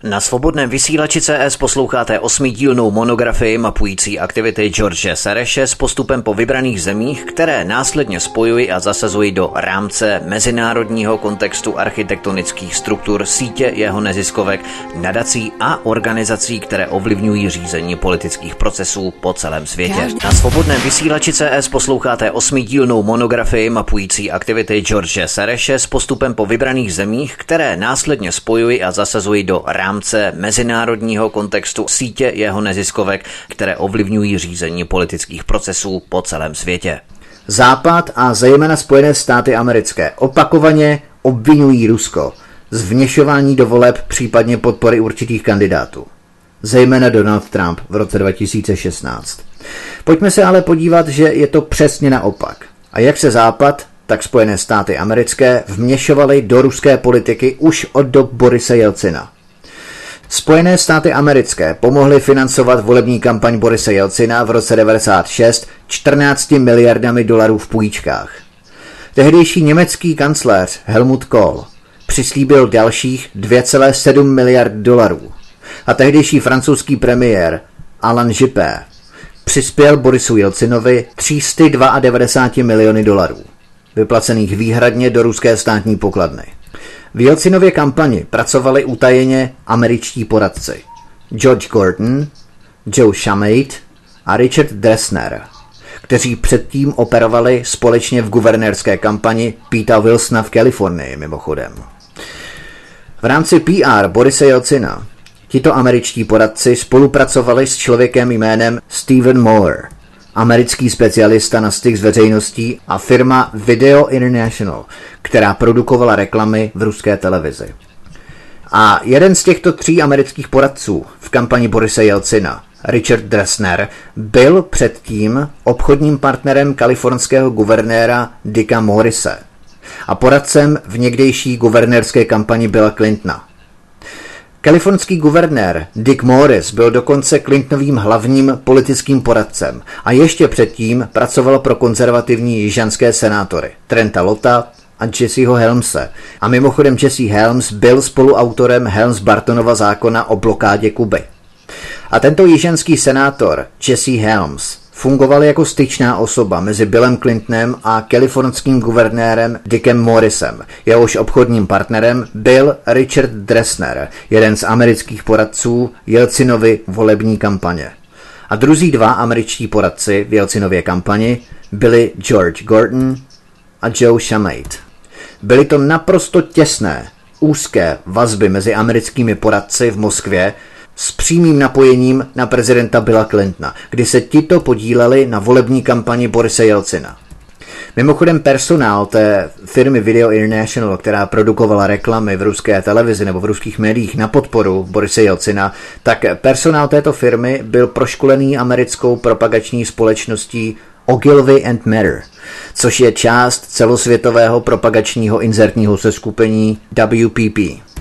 [SPEAKER 2] Na svobodném vysílači CS posloucháte osmidílnou monografii mapující aktivity George Sereše s postupem po vybraných zemích, které následně spojují a zasazují do rámce mezinárodního kontextu architektonických struktur sítě jeho neziskovek, nadací a organizací, které ovlivňují řízení politických procesů po celém světě. Na svobodném vysílači CS posloucháte osmidílnou monografii mapující aktivity George Sereše s postupem po vybraných zemích, které následně spojují a zasazují do rámce rámce mezinárodního kontextu sítě jeho neziskovek, které ovlivňují řízení politických procesů po celém světě.
[SPEAKER 1] Západ a zejména Spojené státy americké opakovaně obvinují Rusko z vněšování do voleb, případně podpory určitých kandidátů. Zejména Donald Trump v roce 2016. Pojďme se ale podívat, že je to přesně naopak. A jak se Západ, tak Spojené státy americké vměšovaly do ruské politiky už od dob Borise Jelcina. Spojené státy americké pomohly financovat volební kampaň Borise Jelcina v roce 96 14 miliardami dolarů v půjčkách. Tehdejší německý kancléř Helmut Kohl přislíbil dalších 2,7 miliard dolarů a tehdejší francouzský premiér Alan Juppé přispěl Borisu Jelcinovi 392 miliony dolarů, vyplacených výhradně do ruské státní pokladny. V Jelcinově kampani pracovali utajeně američtí poradci George Gordon, Joe Shamate a Richard Dressner, kteří předtím operovali společně v guvernérské kampani Pete Wilsona v Kalifornii mimochodem. V rámci PR Borise Jelcina tito američtí poradci spolupracovali s člověkem jménem Stephen Moore – americký specialista na styk s veřejností a firma Video International, která produkovala reklamy v ruské televizi. A jeden z těchto tří amerických poradců v kampani Borise Jelcina, Richard Dressner, byl předtím obchodním partnerem kalifornského guvernéra Dicka Morrise a poradcem v někdejší guvernérské kampani Billa Clintona. Kalifornský guvernér Dick Morris byl dokonce Clintonovým hlavním politickým poradcem a ještě předtím pracoval pro konzervativní jižanské senátory Trenta Lota a Jesseho Helmse. A mimochodem Jesse Helms byl spoluautorem Helms-Bartonova zákona o blokádě Kuby. A tento jižanský senátor Jesse Helms fungoval jako styčná osoba mezi Billem Clintonem a kalifornským guvernérem Dickem Morrisem. Jehož obchodním partnerem byl Richard Dressner, jeden z amerických poradců Jelcinovy volební kampaně. A druzí dva američtí poradci v Jelcinově kampani byli George Gordon a Joe Shamate. Byly to naprosto těsné, úzké vazby mezi americkými poradci v Moskvě, s přímým napojením na prezidenta Billa Clintona, kdy se tito podíleli na volební kampani Borise Jelcina. Mimochodem personál té firmy Video International, která produkovala reklamy v ruské televizi nebo v ruských médiích na podporu Borise Jelcina, tak personál této firmy byl proškolený americkou propagační společností Ogilvy and Matter, což je část celosvětového propagačního inzertního seskupení WPP.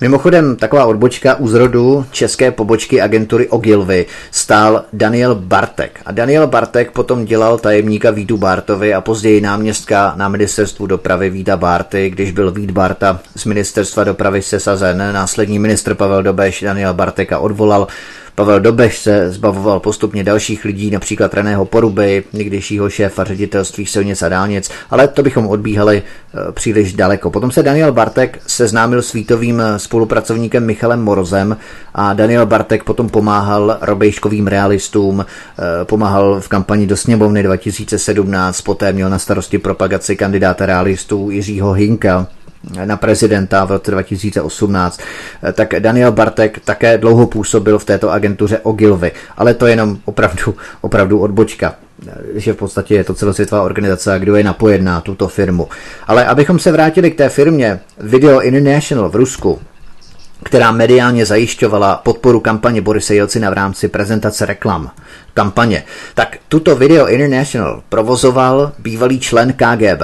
[SPEAKER 1] Mimochodem, taková odbočka u zrodu české pobočky agentury Ogilvy stál Daniel Bartek. A Daniel Bartek potom dělal tajemníka Vítu Bartovi a později náměstka na ministerstvu dopravy Víta Barty, když byl Vít Barta z ministerstva dopravy sesazen. Následní ministr Pavel Dobeš Daniel Barteka odvolal, Pavel Dobeš se zbavoval postupně dalších lidí, například Reného Poruby, někdejšího šéfa ředitelství silnic a dálnic, ale to bychom odbíhali eh, příliš daleko. Potom se Daniel Bartek seznámil s vítovým eh, spolupracovníkem Michalem Morozem a Daniel Bartek potom pomáhal robejškovým realistům, eh, pomáhal v kampani do sněmovny 2017, poté měl na starosti propagaci kandidáta realistů Jiřího Hinka na prezidenta v roce 2018, tak Daniel Bartek také dlouho působil v této agentuře Ogilvy, ale to je jenom opravdu, opravdu odbočka že v podstatě je to celosvětová organizace a kdo je napojen na tuto firmu. Ale abychom se vrátili k té firmě Video International v Rusku, která mediálně zajišťovala podporu kampaně Borise Jelcina v rámci prezentace reklam kampaně, tak tuto Video International provozoval bývalý člen KGB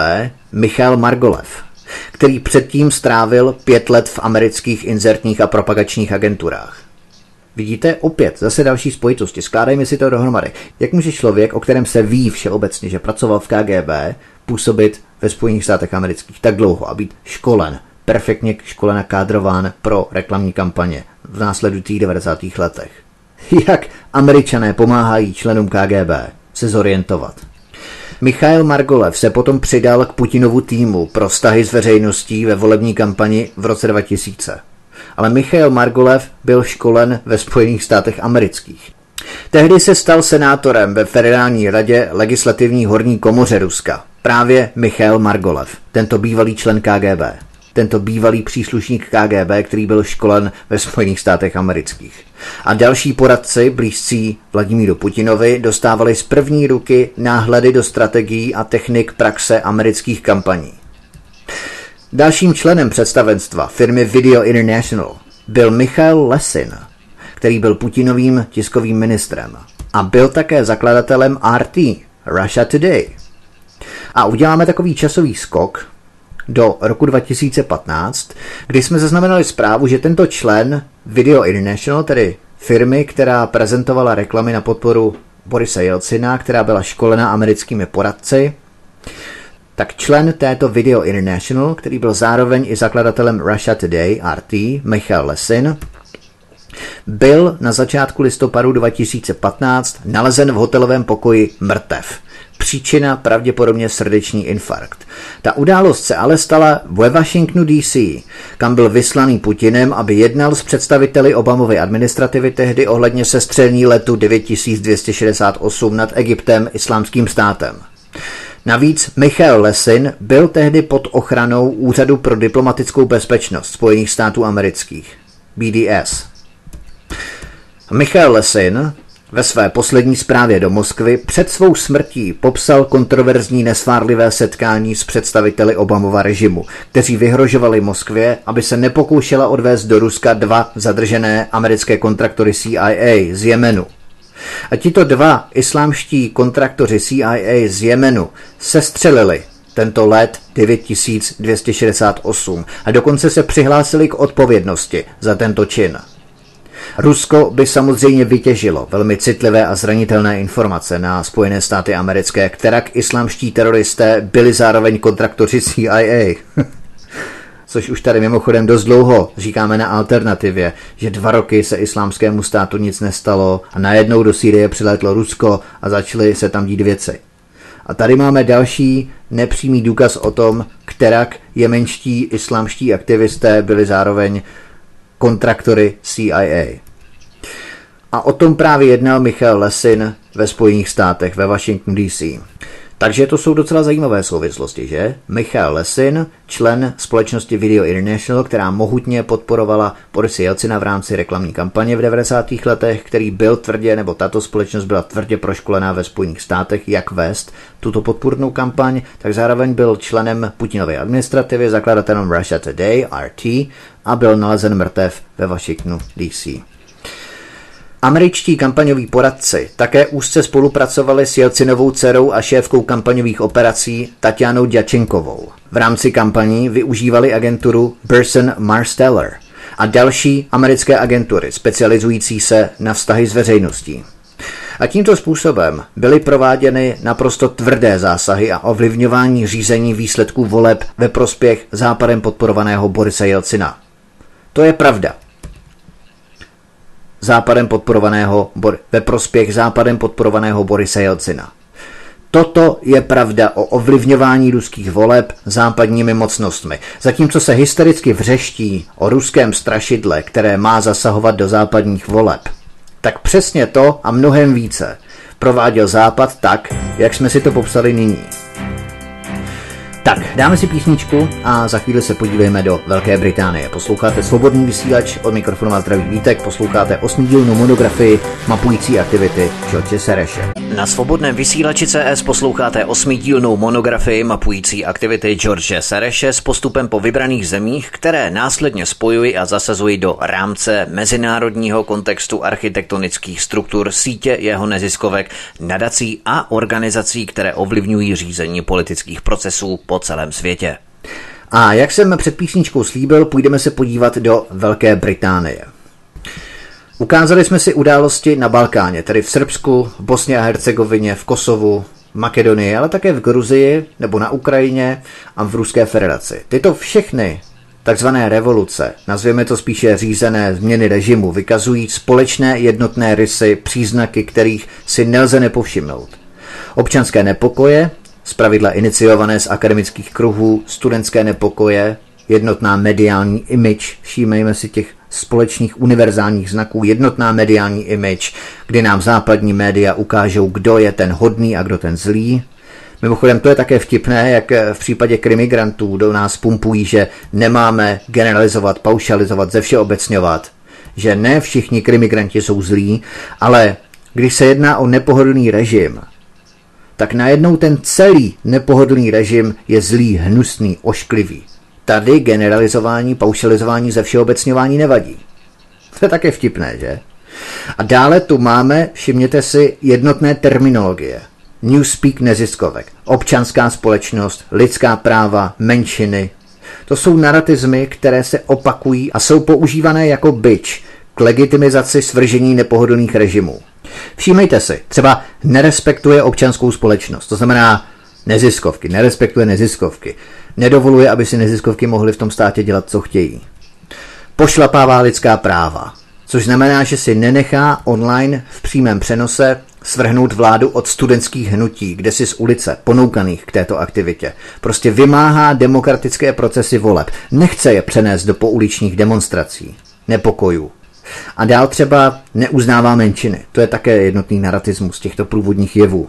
[SPEAKER 1] Michal Margolev který předtím strávil pět let v amerických inzertních a propagačních agenturách. Vidíte, opět, zase další spojitosti, skládajme si to dohromady. Jak může člověk, o kterém se ví všeobecně, že pracoval v KGB, působit ve Spojených státech amerických tak dlouho a být školen, perfektně školen a kádrován pro reklamní kampaně v následujících 90. letech? [laughs] Jak američané pomáhají členům KGB se zorientovat? Michail Margolev se potom přidal k Putinovu týmu pro vztahy s veřejností ve volební kampani v roce 2000. Ale Michail Margolev byl školen ve Spojených státech amerických. Tehdy se stal senátorem ve Federální radě legislativní horní komoře Ruska. Právě Michail Margolev, tento bývalý člen KGB tento bývalý příslušník KGB, který byl školen ve Spojených státech amerických. A další poradci, blízcí Vladimíru Putinovi, dostávali z první ruky náhledy do strategií a technik praxe amerických kampaní. Dalším členem představenstva firmy Video International byl Michael Lesin, který byl Putinovým tiskovým ministrem a byl také zakladatelem RT, Russia Today. A uděláme takový časový skok do roku 2015, kdy jsme zaznamenali zprávu, že tento člen Video International, tedy firmy, která prezentovala reklamy na podporu Borise Jelcina, která byla školena americkými poradci, tak člen této Video International, který byl zároveň i zakladatelem Russia Today, RT, Michal Lesin, byl na začátku listopadu 2015 nalezen v hotelovém pokoji mrtev. Příčina pravděpodobně srdeční infarkt. Ta událost se ale stala ve Washingtonu DC, kam byl vyslaný Putinem, aby jednal s představiteli Obamovy administrativy tehdy ohledně sestřelní letu 9268 nad Egyptem islámským státem. Navíc Michael Lesin byl tehdy pod ochranou Úřadu pro diplomatickou bezpečnost Spojených států amerických, BDS. Michael Lesin ve své poslední zprávě do Moskvy před svou smrtí popsal kontroverzní nesvárlivé setkání s představiteli Obamova režimu, kteří vyhrožovali Moskvě, aby se nepokoušela odvést do Ruska dva zadržené americké kontraktory CIA z Jemenu. A tito dva islámští kontraktoři CIA z Jemenu sestřelili tento let 9268 a dokonce se přihlásili k odpovědnosti za tento čin. Rusko by samozřejmě vytěžilo velmi citlivé a zranitelné informace na Spojené státy americké, kterak islámští teroristé byli zároveň kontraktoři CIA. [laughs] Což už tady mimochodem dost dlouho říkáme na alternativě, že dva roky se islámskému státu nic nestalo a najednou do Sýrie přilétlo Rusko a začaly se tam dít věci. A tady máme další nepřímý důkaz o tom, kterak jemenští islámští aktivisté byli zároveň kontraktory CIA. A o tom právě jednal Michal Lesin ve Spojených státech, ve Washington DC. Takže to jsou docela zajímavé souvislosti, že? Michal Lesin, člen společnosti Video International, která mohutně podporovala Borise Jelcina v rámci reklamní kampaně v 90. letech, který byl tvrdě, nebo tato společnost byla tvrdě proškolená ve Spojených státech, jak vést tuto podpůrnou kampaň, tak zároveň byl členem Putinovy administrativy, zakladatelem Russia Today, RT, a byl nalezen mrtev ve Washingtonu DC. Američtí kampaňoví poradci také úzce spolupracovali s Jelcinovou dcerou a šéfkou kampaňových operací Tatianou Djačenkovou. V rámci kampaní využívali agenturu Burson Marsteller a další americké agentury specializující se na vztahy s veřejností. A tímto způsobem byly prováděny naprosto tvrdé zásahy a ovlivňování řízení výsledků voleb ve prospěch západem podporovaného Borise Jelcina. To je pravda. Západem podporovaného, ve prospěch západem podporovaného Borise Jelcina. Toto je pravda o ovlivňování ruských voleb západními mocnostmi. Zatímco se hystericky vřeští o ruském strašidle, které má zasahovat do západních voleb, tak přesně to a mnohem více prováděl Západ tak, jak jsme si to popsali nyní. Tak, dáme si písničku a za chvíli se podíváme do Velké Británie. Posloucháte svobodný vysílač od mikrofonu a zdraví Vítek, posloucháte osmidílnou monografii mapující aktivity George Sereše.
[SPEAKER 2] Na svobodném vysílači CS posloucháte osmidílnou monografii mapující aktivity George Sereše s postupem po vybraných zemích, které následně spojují a zasazují do rámce mezinárodního kontextu architektonických struktur sítě jeho neziskovek, nadací a organizací, které ovlivňují řízení politických procesů po celém světě.
[SPEAKER 1] A jak jsem před písničkou slíbil, půjdeme se podívat do Velké Británie. Ukázali jsme si události na Balkáně, tedy v Srbsku, Bosně a Hercegovině, v Kosovu, Makedonii, ale také v Gruzii nebo na Ukrajině a v Ruské federaci. Tyto všechny takzvané revoluce, nazvěme to spíše řízené změny režimu, vykazují společné jednotné rysy, příznaky, kterých si nelze nepovšimnout. Občanské nepokoje, zpravidla iniciované z akademických kruhů, studentské nepokoje, jednotná mediální image, všímejme si těch společných univerzálních znaků, jednotná mediální image, kdy nám západní média ukážou, kdo je ten hodný a kdo ten zlý. Mimochodem, to je také vtipné, jak v případě krimigrantů do nás pumpují, že nemáme generalizovat, paušalizovat, ze všeobecňovat, že ne všichni krimigranti jsou zlí, ale když se jedná o nepohodlný režim, tak najednou ten celý nepohodlný režim je zlý, hnusný, ošklivý. Tady generalizování, paušalizování, ze všeobecňování nevadí. To je také vtipné, že? A dále tu máme, všimněte si, jednotné terminologie. Newspeak neziskovek, občanská společnost, lidská práva, menšiny. To jsou narratizmy, které se opakují a jsou používané jako byč k legitimizaci svržení nepohodlných režimů. Všímejte si, třeba nerespektuje občanskou společnost, to znamená neziskovky, nerespektuje neziskovky, nedovoluje, aby si neziskovky mohly v tom státě dělat, co chtějí. Pošlapává lidská práva, což znamená, že si nenechá online v přímém přenose svrhnout vládu od studentských hnutí, kde si z ulice, ponoukaných k této aktivitě. Prostě vymáhá demokratické procesy voleb. Nechce je přenést do pouličních demonstrací, nepokojů. A dál třeba neuznává menšiny. To je také jednotný narratismus těchto průvodních jevů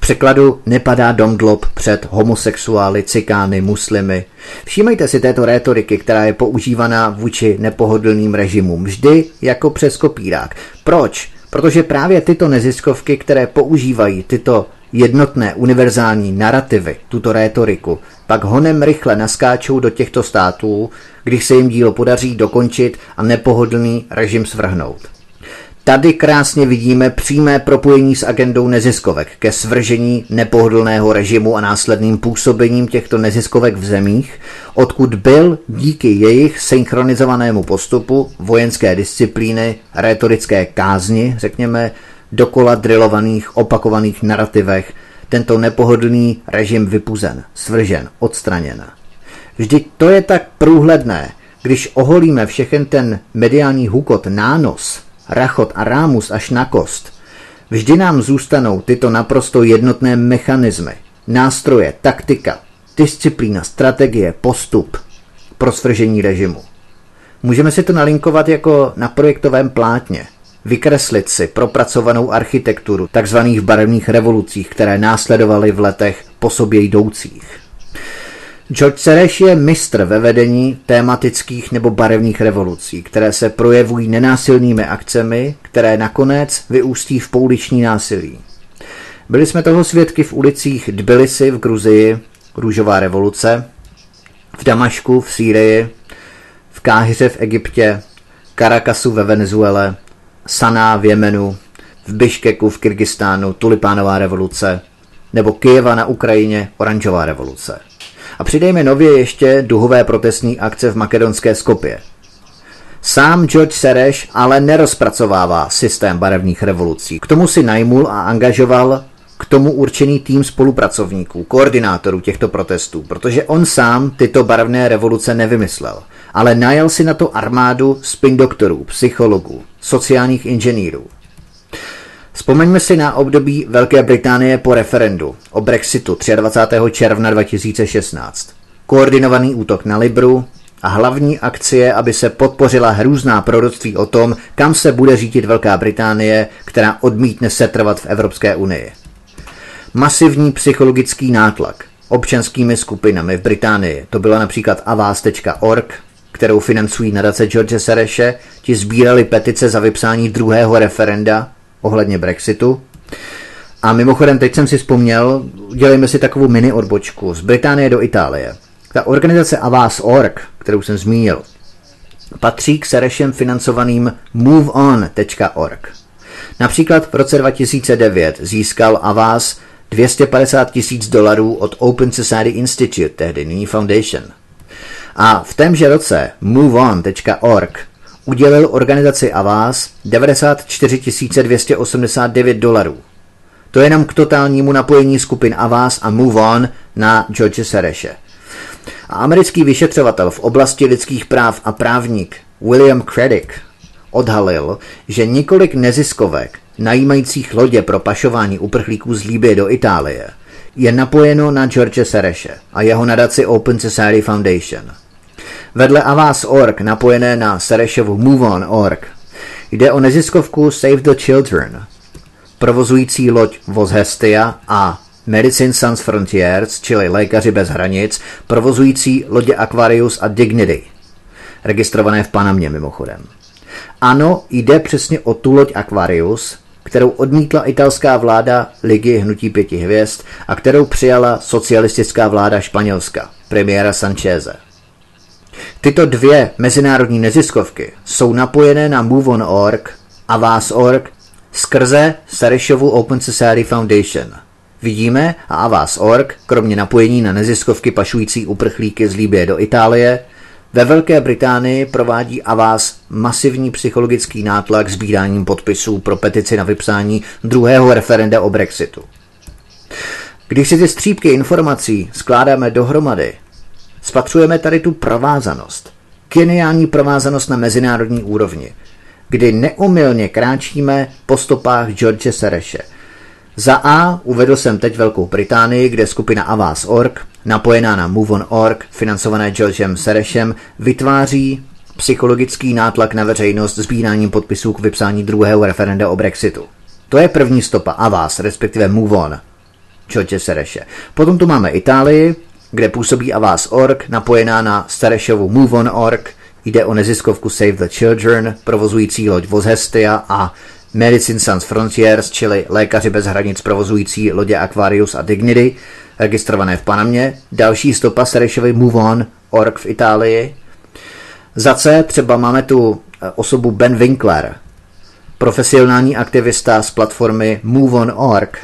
[SPEAKER 1] překladu nepadá domdlob před homosexuály, cikány, muslimy. Všímejte si této rétoriky, která je používaná vůči nepohodlným režimům, vždy jako přes kopírák. Proč? Protože právě tyto neziskovky, které používají tyto jednotné univerzální narrativy, tuto rétoriku, pak honem rychle naskáčou do těchto států, když se jim dílo podaří dokončit a nepohodlný režim svrhnout. Tady krásně vidíme přímé propojení s agendou neziskovek ke svržení nepohodlného režimu a následným působením těchto neziskovek v zemích, odkud byl díky jejich synchronizovanému postupu, vojenské disciplíny, retorické kázni, řekněme, dokola drilovaných, opakovaných narrativech, tento nepohodlný režim vypuzen, svržen, odstraněn. Vždyť to je tak průhledné, když oholíme všechen ten mediální hukot, nános, rachot a rámus až na kost, vždy nám zůstanou tyto naprosto jednotné mechanismy, nástroje, taktika, disciplína, strategie, postup pro svržení režimu. Můžeme si to nalinkovat jako na projektovém plátně, vykreslit si propracovanou architekturu takzvaných barevných revolucích, které následovaly v letech po sobě jdoucích. George Sereš je mistr ve vedení tématických nebo barevných revolucí, které se projevují nenásilnými akcemi, které nakonec vyústí v pouliční násilí. Byli jsme toho svědky v ulicích Tbilisi v Gruzii, Růžová revoluce, v Damašku v Sýrii, v Káhyře v Egyptě, Karakasu ve Venezuele, Saná v Jemenu, v Biškeku v Kyrgyzstánu, Tulipánová revoluce, nebo Kyjeva na Ukrajině, Oranžová revoluce. A přidejme nově ještě duhové protestní akce v makedonské Skopě. Sám George Sereš ale nerozpracovává systém barevných revolucí. K tomu si najmul a angažoval k tomu určený tým spolupracovníků, koordinátorů těchto protestů, protože on sám tyto barevné revoluce nevymyslel. Ale najal si na to armádu spin doktorů, psychologů, sociálních inženýrů. Vzpomeňme si na období Velké Británie po referendu o Brexitu 23. června 2016. Koordinovaný útok na Libru a hlavní akcie, aby se podpořila hrůzná proroctví o tom, kam se bude řídit Velká Británie, která odmítne setrvat v Evropské unii. Masivní psychologický nátlak občanskými skupinami v Británii, to byla například avas.org, kterou financují nadace George Sereše, ti sbírali petice za vypsání druhého referenda ohledně Brexitu. A mimochodem, teď jsem si vzpomněl, udělejme si takovou mini odbočku z Británie do Itálie. Ta organizace Avas.org, kterou jsem zmínil, patří k Serešem financovaným MoveOn.org. Například v roce 2009 získal Avas 250 tisíc dolarů od Open Society Institute, tehdy nyní Foundation. A v témže roce MoveOn.org udělil organizaci Avas 94 289 dolarů. To je jenom k totálnímu napojení skupin Avas a Move On na George Sereše. A americký vyšetřovatel v oblasti lidských práv a právník William Craddock odhalil, že několik neziskovek najímajících lodě pro pašování uprchlíků z Líbie do Itálie je napojeno na George Sereše a jeho nadaci Open Society Foundation – Vedle Avas.org napojené na Serešovu MoveOn.org jde o neziskovku Save the Children, provozující loď Voz Hestia a Medicine Sans Frontiers, čili Lékaři bez hranic, provozující lodě Aquarius a Dignity, registrované v Panamě mimochodem. Ano, jde přesně o tu loď Aquarius, kterou odmítla italská vláda Ligy Hnutí pěti hvězd a kterou přijala socialistická vláda Španělska, premiéra Sancheze. Tyto dvě mezinárodní neziskovky jsou napojené na MoveOn.org a Vás.org skrze Sarešovu Open Society Foundation. Vidíme a Avas.org, kromě napojení na neziskovky pašující uprchlíky z Líbie do Itálie, ve Velké Británii provádí Avas masivní psychologický nátlak sbíráním podpisů pro petici na vypsání druhého referenda o Brexitu. Když si ty střípky informací skládáme dohromady, Spatřujeme tady tu provázanost. Geniální provázanost na mezinárodní úrovni, kdy neumylně kráčíme po stopách George Sereše. Za A uvedl jsem teď Velkou Británii, kde skupina Avas.org, napojená na MoveOn.org, financované Georgem Serešem, vytváří psychologický nátlak na veřejnost sbíráním podpisů k vypsání druhého referenda o Brexitu. To je první stopa Avas, respektive MoveOn, George Sereše. Potom tu máme Itálii, kde působí Avas.org, napojená na Starešovu MoveOn.org, jde o neziskovku Save the Children, provozující loď Vozhestia a Medicine Sans Frontiers, čili Lékaři bez hranic provozující lodě Aquarius a Dignity, registrované v Panamě, další stopa Starešovy MoveOn.org v Itálii. Za C třeba máme tu eh, osobu Ben Winkler, profesionální aktivista z platformy MoveOn.org,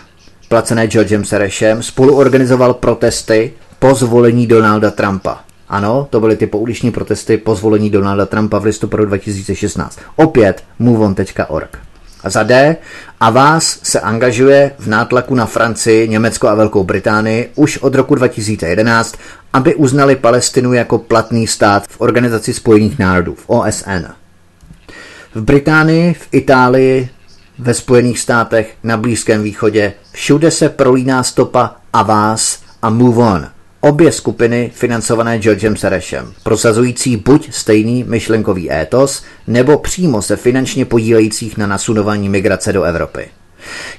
[SPEAKER 1] placené Georgem Serešem, spoluorganizoval protesty po zvolení Donalda Trumpa. Ano, to byly ty pouliční protesty po zvolení Donalda Trumpa v listopadu 2016. Opět moveon.org. Za D, a vás se angažuje v nátlaku na Francii, Německo a Velkou Británii už od roku 2011, aby uznali Palestinu jako platný stát v Organizaci spojených národů, v OSN. V Británii, v Itálii, ve Spojených státech, na Blízkém východě, všude se prolíná stopa a vás a move on – Obě skupiny financované Georgem Serešem, prosazující buď stejný myšlenkový étos, nebo přímo se finančně podílejících na nasunování migrace do Evropy.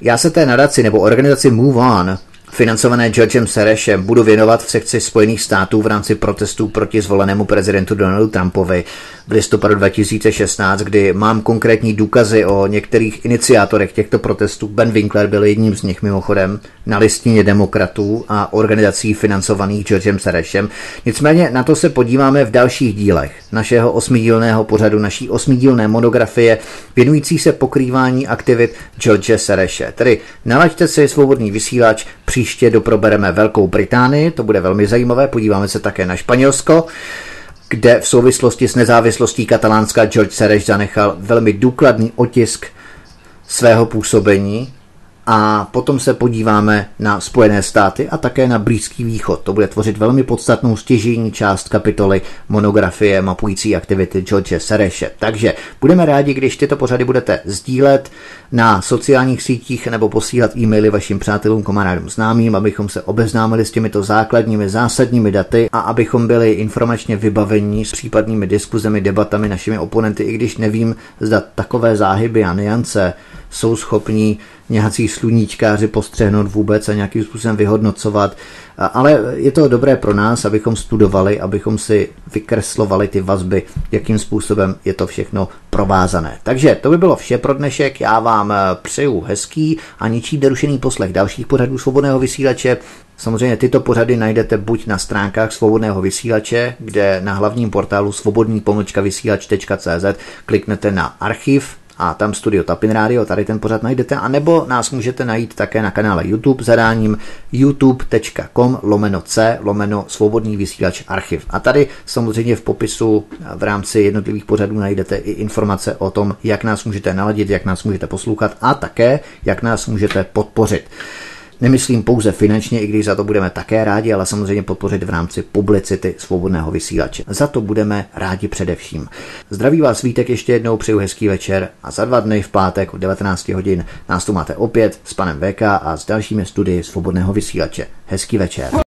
[SPEAKER 1] Já se té nadaci nebo organizaci Move On financované Georgem Serešem, budu věnovat v sekci Spojených států v rámci protestů proti zvolenému prezidentu Donaldu Trumpovi v listopadu 2016, kdy mám konkrétní důkazy o některých iniciátorech těchto protestů. Ben Winkler byl jedním z nich mimochodem na listině demokratů a organizací financovaných Georgem Serešem. Nicméně na to se podíváme v dalších dílech našeho osmidílného pořadu, naší osmidílné monografie věnující se pokrývání aktivit George Sereše. Tedy nalaďte si svobodný vysílač, příště doprobereme Velkou Británii, to bude velmi zajímavé, podíváme se také na Španělsko kde v souvislosti s nezávislostí katalánska George Sereš zanechal velmi důkladný otisk svého působení a potom se podíváme na Spojené státy a také na Blízký východ. To bude tvořit velmi podstatnou stěžení část kapitoly monografie mapující aktivity George Sereše. Takže budeme rádi, když tyto pořady budete sdílet na sociálních sítích nebo posílat e-maily vašim přátelům, kamarádům, známým, abychom se obeznámili s těmito základními, zásadními daty a abychom byli informačně vybavení s případnými diskuzemi, debatami našimi oponenty, i když nevím, zda takové záhyby a niance jsou schopní nějací sluníčkáři postřehnout vůbec a nějakým způsobem vyhodnocovat. Ale je to dobré pro nás, abychom studovali, abychom si vykreslovali ty vazby, jakým způsobem je to všechno provázané. Takže to by bylo vše pro dnešek. Já vám přeju hezký a ničí nerušený poslech dalších pořadů svobodného vysílače. Samozřejmě tyto pořady najdete buď na stránkách svobodného vysílače, kde na hlavním portálu svobodný vysílač.cz kliknete na archiv a tam studio Tapin Radio, tady ten pořad najdete, a nebo nás můžete najít také na kanále YouTube zadáním youtube.com lomeno c lomeno svobodný vysílač archiv. A tady samozřejmě v popisu v rámci jednotlivých pořadů najdete i informace o tom, jak nás můžete naladit, jak nás můžete poslouchat a také, jak nás můžete podpořit. Nemyslím pouze finančně, i když za to budeme také rádi, ale samozřejmě podpořit v rámci publicity svobodného vysílače. Za to budeme rádi především. Zdraví vás Vítek ještě jednou, přeju hezký večer a za dva dny v pátek od 19 hodin nás tu máte opět s panem VK a s dalšími studii svobodného vysílače. Hezký večer.